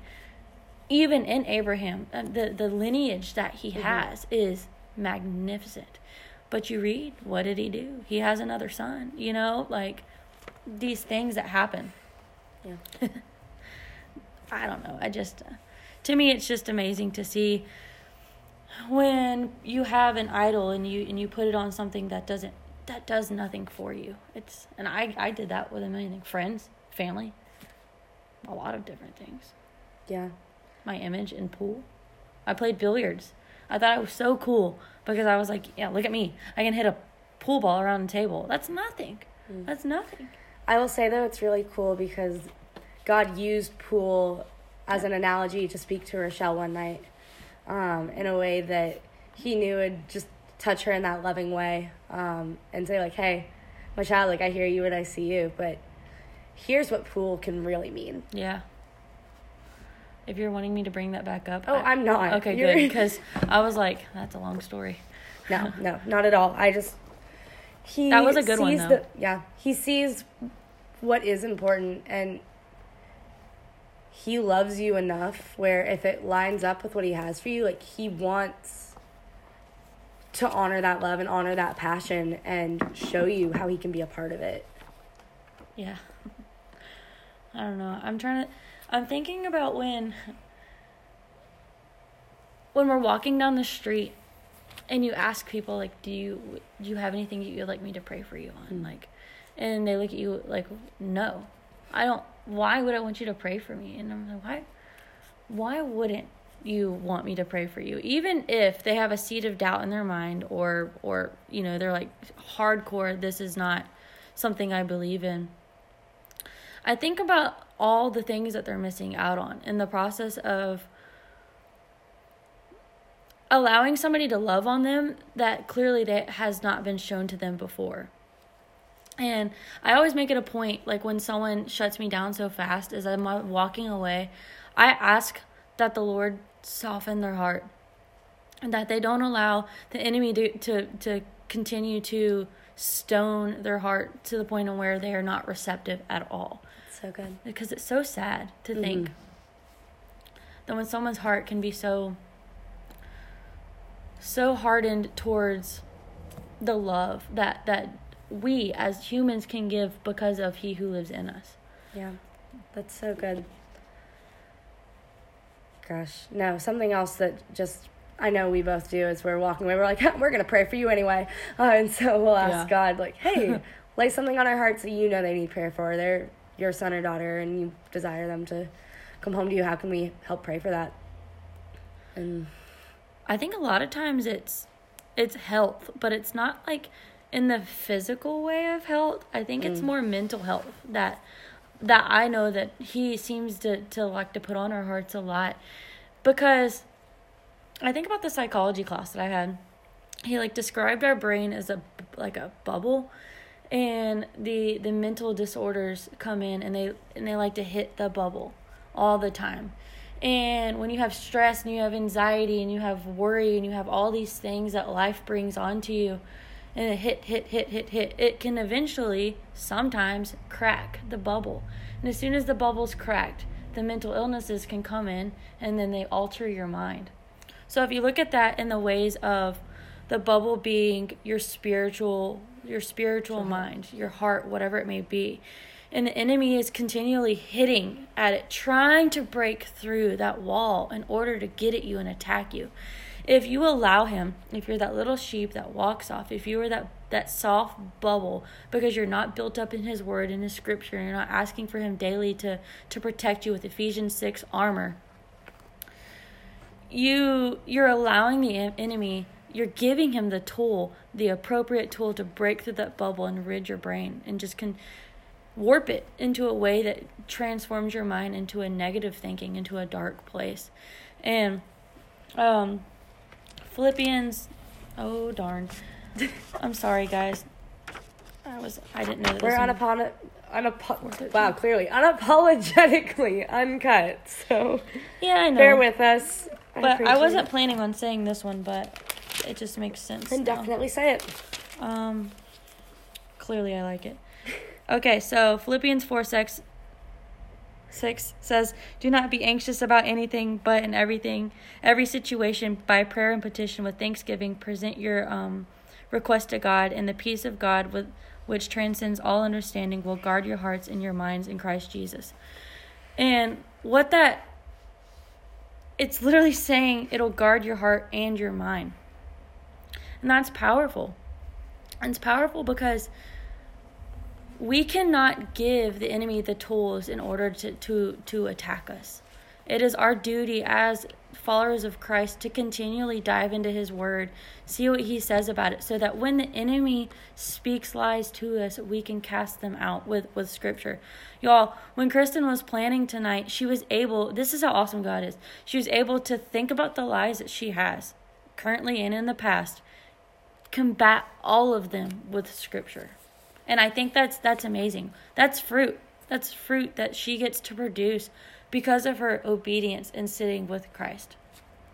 [SPEAKER 2] Even in Abraham, uh, the the lineage that he has is magnificent. But you read, what did he do? He has another son. You know, like these things that happen.
[SPEAKER 1] Yeah.
[SPEAKER 2] I don't know. I just, uh, to me, it's just amazing to see when you have an idol and you and you put it on something that doesn't that does nothing for you. It's and I I did that with a million things. friends, family, a lot of different things.
[SPEAKER 1] Yeah.
[SPEAKER 2] My image in pool. I played billiards. I thought it was so cool because I was like, yeah, look at me. I can hit a pool ball around the table. That's nothing. That's nothing.
[SPEAKER 1] I will say though it's really cool because God used pool as an analogy to speak to Rochelle one night, um, in a way that He knew would just touch her in that loving way, um, and say like, "Hey, my child, like I hear you and I see you, but here's what pool can really mean."
[SPEAKER 2] Yeah. If you're wanting me to bring that back up.
[SPEAKER 1] Oh,
[SPEAKER 2] I-
[SPEAKER 1] I'm not.
[SPEAKER 2] Okay,
[SPEAKER 1] You're-
[SPEAKER 2] good. Because I was like, that's a long story.
[SPEAKER 1] No, no, not at all. I just he
[SPEAKER 2] That was a good one,
[SPEAKER 1] sees
[SPEAKER 2] though.
[SPEAKER 1] The, yeah, he sees what is important, and he loves you enough where if it lines up with what he has for you, like he wants to honor that love and honor that passion and show you how he can be a part of it.
[SPEAKER 2] Yeah. I don't know. I'm trying to. I'm thinking about when. When we're walking down the street, and you ask people like, "Do you do you have anything you'd like me to pray for you on?"
[SPEAKER 1] Mm.
[SPEAKER 2] Like, and they look at you like, "No, I don't. Why would I want you to pray for me?" And I'm like, "Why? Why wouldn't you want me to pray for you even if they have a seed of doubt in their mind or or you know they're like hardcore this is not something i believe in i think about all the things that they're missing out on in the process of allowing somebody to love on them that clearly that has not been shown to them before and I always make it a point, like when someone shuts me down so fast, as I'm walking away, I ask that the Lord soften their heart and that they don't allow the enemy to, to, to continue to stone their heart to the point of where they are not receptive at all.
[SPEAKER 1] So good.
[SPEAKER 2] Because it's so sad to think that when someone's heart can be so so hardened towards the love that that we as humans can give because of he who lives in us.
[SPEAKER 1] Yeah, that's so good. Gosh, no, something else that just I know we both do is we're walking away. We're like, we're gonna pray for you anyway, uh, and so we'll ask
[SPEAKER 2] Yeah.
[SPEAKER 1] God, like, hey, lay something on our hearts that you know they need prayer for. They're your son or daughter, and you desire them to come home to you. How can we help pray for that? And
[SPEAKER 2] I think a lot of times it's it's health, but it's not like in the physical way of health. I think it's mm. more mental health that that I know that he seems to to like to put on our hearts a lot because I think about the psychology class that I had. He like described our brain as a like a bubble and the the mental disorders come in and they and they like to hit the bubble all the time. And when you have stress and you have anxiety and you have worry and you have all these things that life brings onto you and it hit hit hit hit hit it can eventually sometimes crack the bubble. And as soon as the bubble's cracked, the mental illnesses can come in and then they alter your mind. So if you look at that in the ways of the bubble being your spiritual your spiritual mind, your heart, whatever it may be. And the enemy is continually hitting at it, trying to break through that wall in order to get at you and attack you. If you allow him, if you're that little sheep that walks off, if you are that that soft bubble because you're not built up in his word in his scripture and you're not asking for him daily to to protect you with Ephesians 6 armor, you you're allowing the enemy you're giving him the tool the appropriate tool to break through that bubble and rid your brain and just can warp it into a way that transforms your mind into a negative thinking into a dark place and um philippians Oh darn. I'm sorry, guys. I was I didn't know that.
[SPEAKER 1] We're
[SPEAKER 2] this one-
[SPEAKER 1] unapon- unapo- wow, clearly unapologetically uncut. So
[SPEAKER 2] Yeah, I know.
[SPEAKER 1] bear with us.
[SPEAKER 2] but I wasn't
[SPEAKER 1] it.
[SPEAKER 2] planning on saying this one, but it just makes sense.
[SPEAKER 1] Then
[SPEAKER 2] now.
[SPEAKER 1] definitely say it.
[SPEAKER 2] Um, clearly, I like it. Okay, so Philippians 4 6, 6 says, Do not be anxious about anything, but in everything, every situation, by prayer and petition with thanksgiving, present your um, request to God, and the peace of God, with, which transcends all understanding, will guard your hearts and your minds in Christ Jesus. And what that, it's literally saying it'll guard your heart and your mind. And that's powerful. And It's powerful because we cannot give the enemy the tools in order to, to, to attack us. It is our duty as followers of Christ to continually dive into his word, see what he says about it, so that when the enemy speaks lies to us, we can cast them out with, with scripture. Y'all, when Kristen was planning tonight, she was able, this is how awesome God is. She was able to think about the lies that she has currently and in the past combat all of them with scripture. And I think that's that's amazing. That's fruit. That's fruit that she gets to produce because of her obedience and sitting with Christ.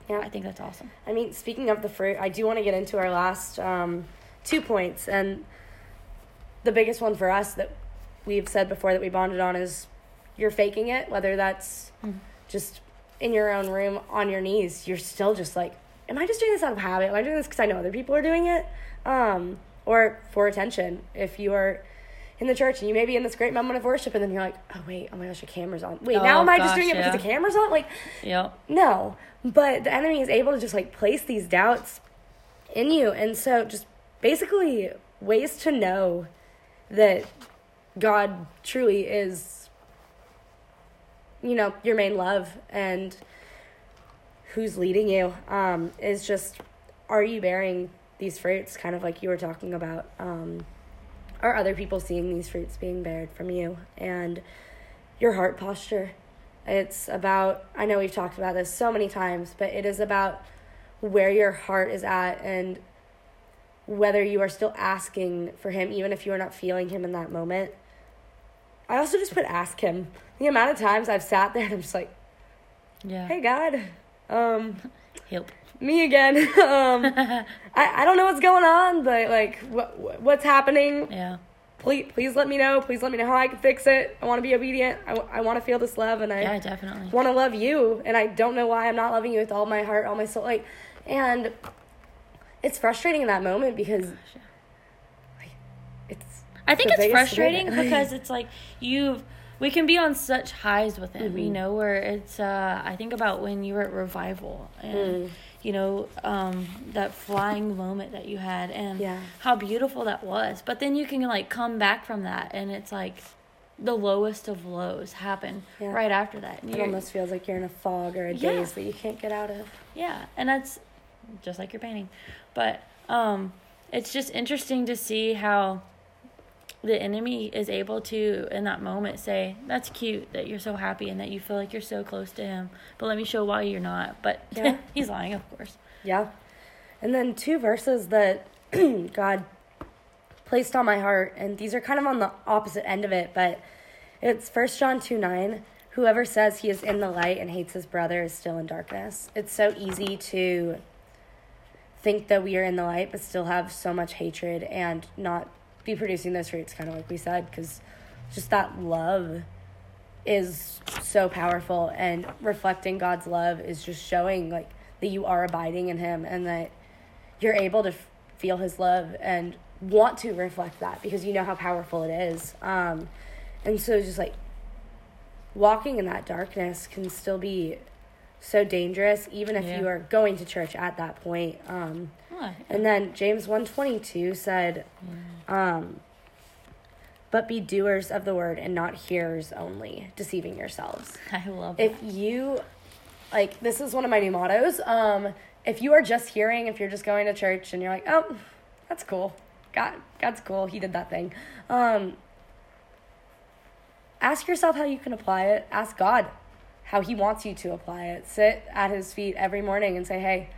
[SPEAKER 1] Yeah.
[SPEAKER 2] I think that's awesome.
[SPEAKER 1] I mean, speaking of the fruit, I do want to get into our last um, two points. And the biggest one for us that we've said before that we bonded on is you're faking it, whether that's
[SPEAKER 2] Mhm.
[SPEAKER 1] just in your own room on your knees. You're still just like, am I just doing this out of habit? Am I doing this because I know other people are doing it? Um, or for attention. If you are in the church and you may be in this great moment of worship and then you're like, oh, wait, oh my gosh, the camera's on. Wait, now
[SPEAKER 2] Oh,
[SPEAKER 1] am I just doing it because the camera's on? Like,
[SPEAKER 2] Yep.
[SPEAKER 1] no, but the enemy is able to just like place these doubts in you. And so, just basically, ways to know that God truly is, you know, your main love and who's leading you um, is just are you bearing these fruits, kind of like you were talking about? Um, are other people seeing these fruits being bared from you? And your heart posture. It's about, I know we've talked about this so many times, but it is about where your heart is at and whether you are still asking for Him, even if you are not feeling Him in that moment. I also just put ask Him. The amount of times I've sat there and I'm just like,
[SPEAKER 2] Yeah.
[SPEAKER 1] hey, God, um,
[SPEAKER 2] Help.
[SPEAKER 1] me again. um, I, I don't know what's going on, but like, what, what's happening?
[SPEAKER 2] Yeah.
[SPEAKER 1] Please, please let me know. Please let me know how I can fix it. I want to be obedient. I, I want to feel this love, and I
[SPEAKER 2] Yeah, definitely.
[SPEAKER 1] want to love you and I don't know why I'm not loving you with all my heart, all my soul. Like, and it's frustrating in that moment because like, it's
[SPEAKER 2] I think it's frustrating because it's like you've we can be on such highs with him, you
[SPEAKER 1] Mhm.
[SPEAKER 2] know, where it's uh I think about when you were at revival and
[SPEAKER 1] Mm.
[SPEAKER 2] you know, um that flying moment that you had and
[SPEAKER 1] Yeah.
[SPEAKER 2] how beautiful that was. But then you can like come back from that and it's like the lowest of lows happen
[SPEAKER 1] Yeah.
[SPEAKER 2] right after that. And
[SPEAKER 1] it almost feels like you're in a fog or a
[SPEAKER 2] Yeah.
[SPEAKER 1] daze that you can't get out of.
[SPEAKER 2] yeah, and that's just like your painting. But um it's just interesting to see how the enemy is able to in that moment say, That's cute that you're so happy and that you feel like you're so close to him. But let me show why you're not. But
[SPEAKER 1] Yeah.
[SPEAKER 2] he's lying, of course.
[SPEAKER 1] Yeah. And then two verses that God placed on my heart, and these are kind of on the opposite end of it, but it's First John 2 9. Whoever says he is in the light and hates his brother is still in darkness. It's so easy to think that we are in the light, but still have so much hatred and not be producing those fruits, kind of like we said, because just that love is so powerful and reflecting God's love is just showing like that you are abiding in him and that you're able to f- feel his love and want to reflect that because you know how powerful it is. Um and so just like walking in that darkness can still be so dangerous even if
[SPEAKER 2] Yeah.
[SPEAKER 1] you are going to church at that point um
[SPEAKER 2] What?
[SPEAKER 1] and then James 122 said, um, but be doers of the word and not hearers only, deceiving yourselves.
[SPEAKER 2] I love
[SPEAKER 1] If
[SPEAKER 2] that.
[SPEAKER 1] you, like, this is one of my new mottos. Um, if you are just hearing, if you're just going to church and you're like, oh, that's cool. God, God's cool. He did that thing. Um, ask yourself how you can apply it. Ask God how He wants you to apply it. Sit at His feet every morning and say, hey,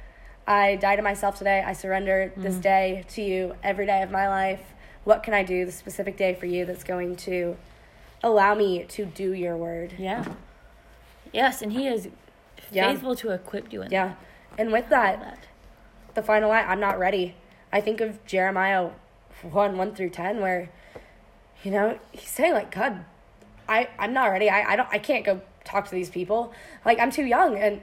[SPEAKER 1] I die to myself today. I surrender this
[SPEAKER 2] Mm-hmm.
[SPEAKER 1] day to you every day of my life. What can I do the specific day for you that's going to allow me to do your word?
[SPEAKER 2] Yeah. Yes, and he is
[SPEAKER 1] Yeah.
[SPEAKER 2] faithful to equip you in
[SPEAKER 1] Yeah. And with
[SPEAKER 2] that.
[SPEAKER 1] that, the final line, I'm not ready. I think of Jeremiah 1 1 through 10, where, you know, he's saying, like, God, I, I'm not ready. I, I, don't, I can't go talk to these people. Like, I'm too young. And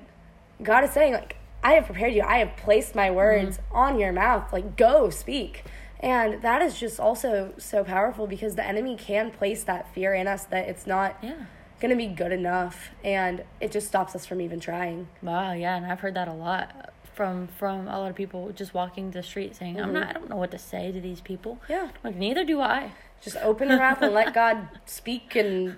[SPEAKER 1] God is saying, like, I have prepared you. I have placed my mm-hmm. words on your mouth. Like, go speak. And that is just also so powerful because the enemy can place that fear in us that it's not
[SPEAKER 2] Yeah.
[SPEAKER 1] going to be good enough. And it just stops us from even trying.
[SPEAKER 2] Wow, yeah, and I've heard that a lot from from a lot of people just walking the street saying, "I'm mm-hmm. not I don't know what to say to these people."
[SPEAKER 1] Yeah.
[SPEAKER 2] Like neither do I.
[SPEAKER 1] Just open your mouth and let God speak and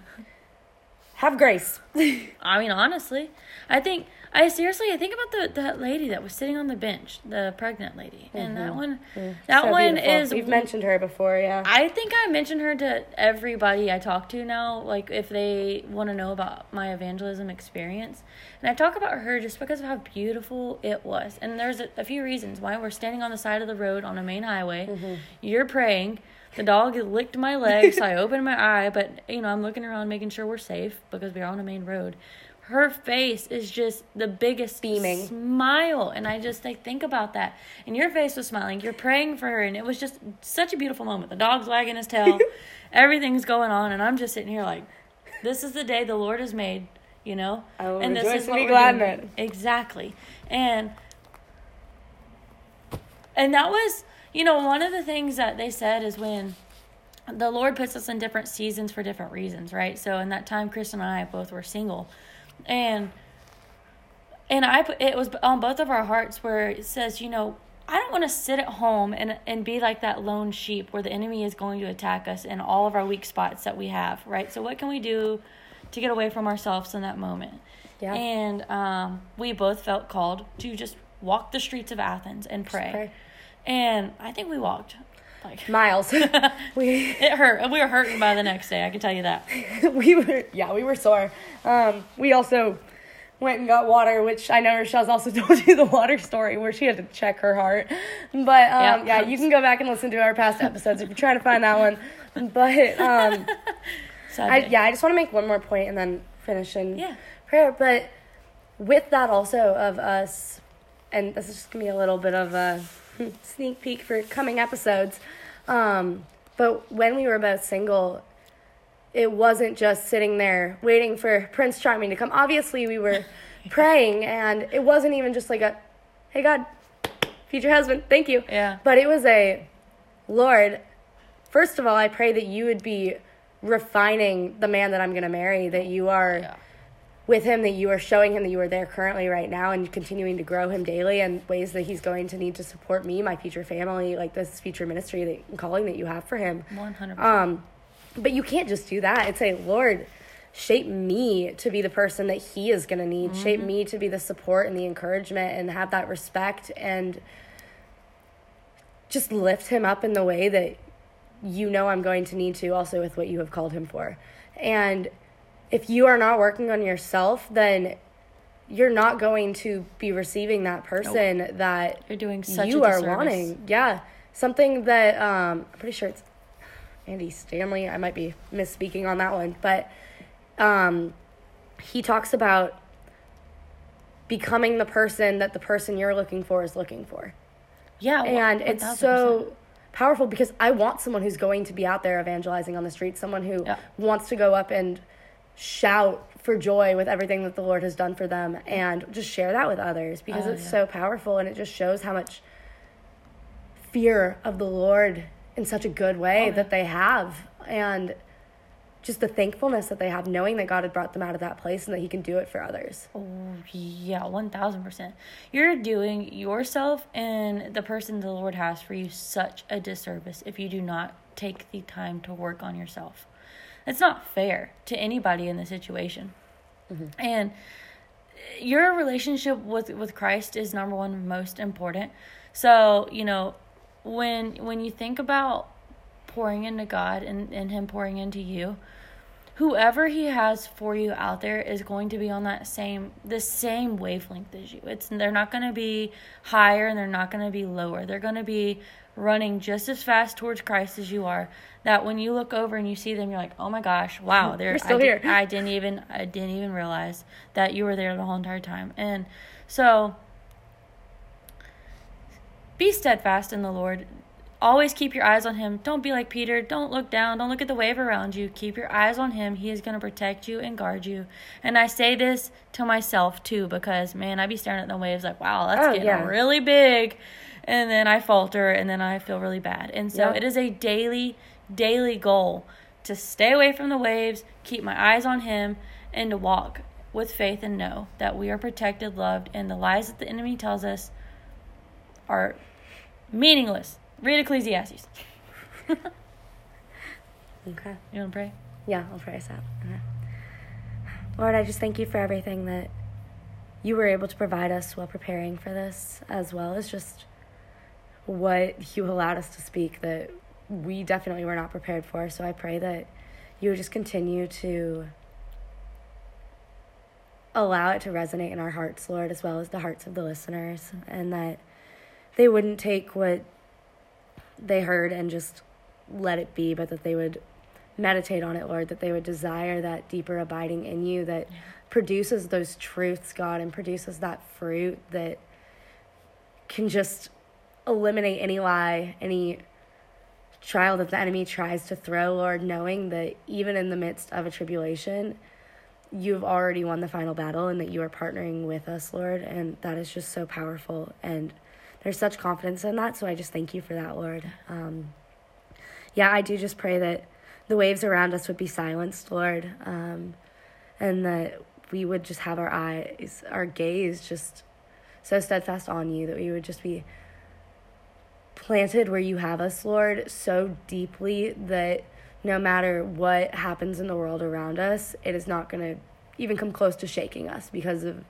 [SPEAKER 1] have grace.
[SPEAKER 2] I mean, honestly, I think I seriously I think about the that lady that was sitting on the bench, the pregnant lady, and that mm-hmm. one, mm. that
[SPEAKER 1] So
[SPEAKER 2] one
[SPEAKER 1] beautiful.
[SPEAKER 2] is.
[SPEAKER 1] We've mentioned her before, yeah.
[SPEAKER 2] I think I mentioned her to everybody I talk to now, like if they want to know about my evangelism experience. And I talk about her just because of how beautiful it was. And there's a, a few reasons why we're standing on the side of the road on a main highway. Mm-hmm. You're praying. The dog licked my leg, so I opened my eye, but you know, I'm looking around making sure we're safe because we're on a main road. Her face is just the biggest
[SPEAKER 1] Beaming.
[SPEAKER 2] smile and i just like think about that. And your face was smiling. You're praying for her and it was just such a beautiful moment. The dog's wagging his tail. Everything's going on and i'm just sitting here like this is the day the lord has made you know? And
[SPEAKER 1] rejoice and be
[SPEAKER 2] we're
[SPEAKER 1] glad in
[SPEAKER 2] doing. exactly. And and that was you know one of the things that they said is when the lord puts us in different seasons for different reasons right so in that time chris and i both were single and and I put it was on both of our hearts where it says, you know, I don't want to sit at home and and be like that lone sheep where the enemy is going to attack us in all of our weak spots that we have, right? So what can we do to get away from ourselves in that moment?
[SPEAKER 1] Yeah.
[SPEAKER 2] And um, we both felt called to just walk the streets of Athens and pray. And I think we walked like
[SPEAKER 1] Miles. we
[SPEAKER 2] it hurt. We were hurting by the next day. I can tell you that.
[SPEAKER 1] we were yeah, we were sore. Um, we also went and got water, which I know Rochelle's also told you the water story where she had to check her heart. But um,
[SPEAKER 2] Yeah.
[SPEAKER 1] yeah, you can go back and listen to our past episodes if you're trying to find that one. But um, I, yeah, I just want to make one more point and then finish in
[SPEAKER 2] Yeah.
[SPEAKER 1] prayer. But with that also of us, and this is just gonna be a little bit of a sneak peek for coming episodes. Um, but when we were both single, it wasn't just sitting there waiting for Prince Charming to come. Obviously, we were praying, and it wasn't even just like a, "Hey God, future husband, thank you."
[SPEAKER 2] Yeah.
[SPEAKER 1] But it was a, Lord, first of all, I pray that you would be refining the man that I'm going to marry, that you are
[SPEAKER 2] Yeah.
[SPEAKER 1] With him, that you are showing him that you are there currently right now and continuing to grow him daily and ways that he's going to need to support me, my future family, like this future ministry that, and calling that you have for him.
[SPEAKER 2] 100%.
[SPEAKER 1] Um, but you can't just do that. It's a Lord, shape me to be the person that He is going to need. Shape me to be the support and the encouragement and have that respect and just lift Him up in the way that you know I'm going to need to, also with what you have called Him for. And if you are not working on yourself, then you're not going to be receiving that person that
[SPEAKER 2] You're doing such
[SPEAKER 1] you are wanting. Yeah. Something that um, I'm pretty sure it's Andy Stanley. I might be misspeaking on that one, but um, he talks about becoming the person that the person you're looking for is looking for.
[SPEAKER 2] Yeah,
[SPEAKER 1] And it's
[SPEAKER 2] 1000%.
[SPEAKER 1] so powerful because I want someone who's going to be out there evangelizing on the street, someone who
[SPEAKER 2] Yeah.
[SPEAKER 1] wants to go up and shout for joy with everything that the Lord has done for them and just share that with others because
[SPEAKER 2] Oh,
[SPEAKER 1] it's
[SPEAKER 2] yeah.
[SPEAKER 1] so powerful and it just shows how much fear of the Lord in such a good way
[SPEAKER 2] Oh, yeah.
[SPEAKER 1] that they have and just the thankfulness that they have knowing that God had brought them out of that place and that he can do it for others.
[SPEAKER 2] Oh, yeah, 1000%. You're doing yourself and the person the Lord has for you such a disservice if you do not take the time to work on yourself. It's not fair to anybody in the situation. Mm-hmm. And your relationship with with Christ is number one most important. So, you know, when when you think about pouring into God and, and him pouring into you, whoever he has for you out there is going to be on that same the same wavelength as you. It's they're not going to be higher and they're not going to be lower. They're going to be running just as fast towards Christ as you are. That when you look over and you see them, you're like, "Oh my gosh, wow!" They're
[SPEAKER 1] still
[SPEAKER 2] I,
[SPEAKER 1] here.
[SPEAKER 2] I didn't even I didn't even realize that you were there the whole entire time. And so be steadfast in the Lord. Always keep your eyes on him. Don't be like Peter. Don't look down. Don't look at the wave around you. Keep your eyes on him. He is going to protect you and guard you. And I say this to myself too because man, I'd be staring at the waves like, wow, that's
[SPEAKER 1] Oh,
[SPEAKER 2] getting
[SPEAKER 1] yeah.
[SPEAKER 2] really big. And then I falter and then I feel really bad. And so
[SPEAKER 1] Yeah.
[SPEAKER 2] it is a daily, daily goal to stay away from the waves, keep my eyes on him, and to walk with faith and know that we are protected, loved, and the lies that the enemy tells us are meaningless. Read Ecclesiastes.
[SPEAKER 1] Okay.
[SPEAKER 2] You want to pray?
[SPEAKER 1] Yeah, I'll pray us out. Okay. Lord, I just thank you for everything that you were able to provide us while preparing for this, as well as just what you allowed us to speak that we definitely were not prepared for. So I pray that you would just continue to allow it to resonate in our hearts, Lord, as well as the hearts of the listeners, and that they wouldn't take what they heard and just let it be, but that they would meditate on it, Lord, that they would desire that deeper abiding in you that produces those truths, God, and produces that fruit that can just eliminate any lie, any trial that the enemy tries to throw, Lord, knowing that even in the midst of a tribulation, you've already won the final battle and that you are partnering with us, Lord, and that is just so powerful. And there's such confidence in that, so I just thank you for that, Lord. Um, yeah, I do just pray that the waves around us would be silenced, Lord, um, and that we would just have our eyes, our gaze just so steadfast on you that we would just be planted where you have us, Lord, so deeply that no matter what happens in the world around us, it is not going to even come close to shaking us because of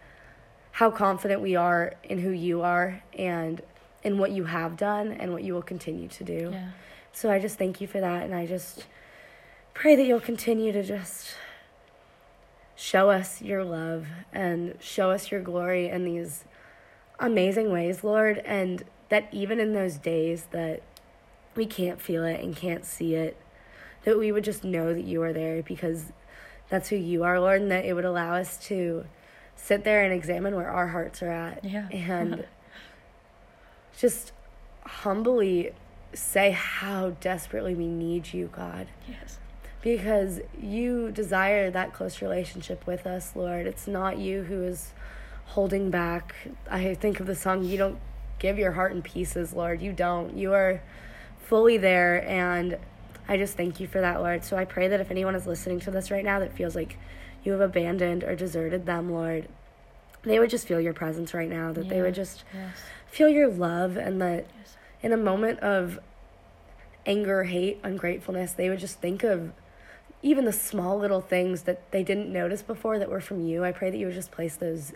[SPEAKER 1] how confident we are in who you are and in what you have done and what you will continue to do.
[SPEAKER 2] Yeah.
[SPEAKER 1] So I just thank you for that and I just pray that you'll continue to just show us your love and show us your glory in these amazing ways, Lord, and that even in those days that we can't feel it and can't see it, that we would just know that you are there because that's who you are, Lord, and that it would allow us to sit there and examine where our hearts are at
[SPEAKER 2] Yeah.
[SPEAKER 1] and just humbly say how desperately we need you, God
[SPEAKER 2] Yes.
[SPEAKER 1] because you desire that close relationship with us, Lord. It's not you who is holding back. I think of the song, You Don't Give Your Heart in Pieces, Lord. You don't. You are fully there, and I just thank you for that, Lord. So I pray that if anyone is listening to this right now that feels like you have abandoned or deserted them, Lord, they would just feel your presence right now, that they would just
[SPEAKER 2] Yes.
[SPEAKER 1] feel your love, and that
[SPEAKER 2] Yes.
[SPEAKER 1] in a moment of anger, hate, ungratefulness, they would just think of even the small little things that they didn't notice before that were from you. I pray that you would just place those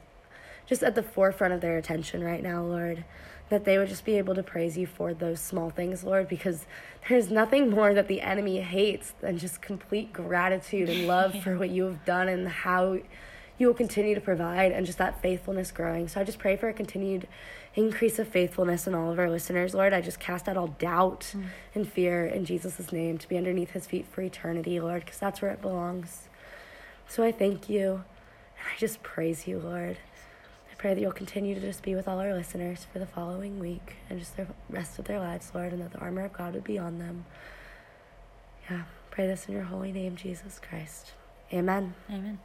[SPEAKER 1] just at the forefront of their attention right now, Lord. That they would just be able to praise you for those small things, Lord, because there's nothing more that the enemy hates than just complete gratitude and love for what you have done and how you will continue to provide and just that faithfulness growing. So I just pray for a continued increase of faithfulness in all of our listeners, Lord. I just cast out all doubt mm. and fear in Jesus' name to be underneath his feet for eternity, Lord, because that's where it belongs. So I thank you and I just praise you, Lord. Pray that you'll continue to just be with all our listeners for the following week and just the rest of their lives, Lord, and that the armor of God would be on them. Yeah, pray this in your holy name, Jesus Christ. Amen.
[SPEAKER 2] Amen.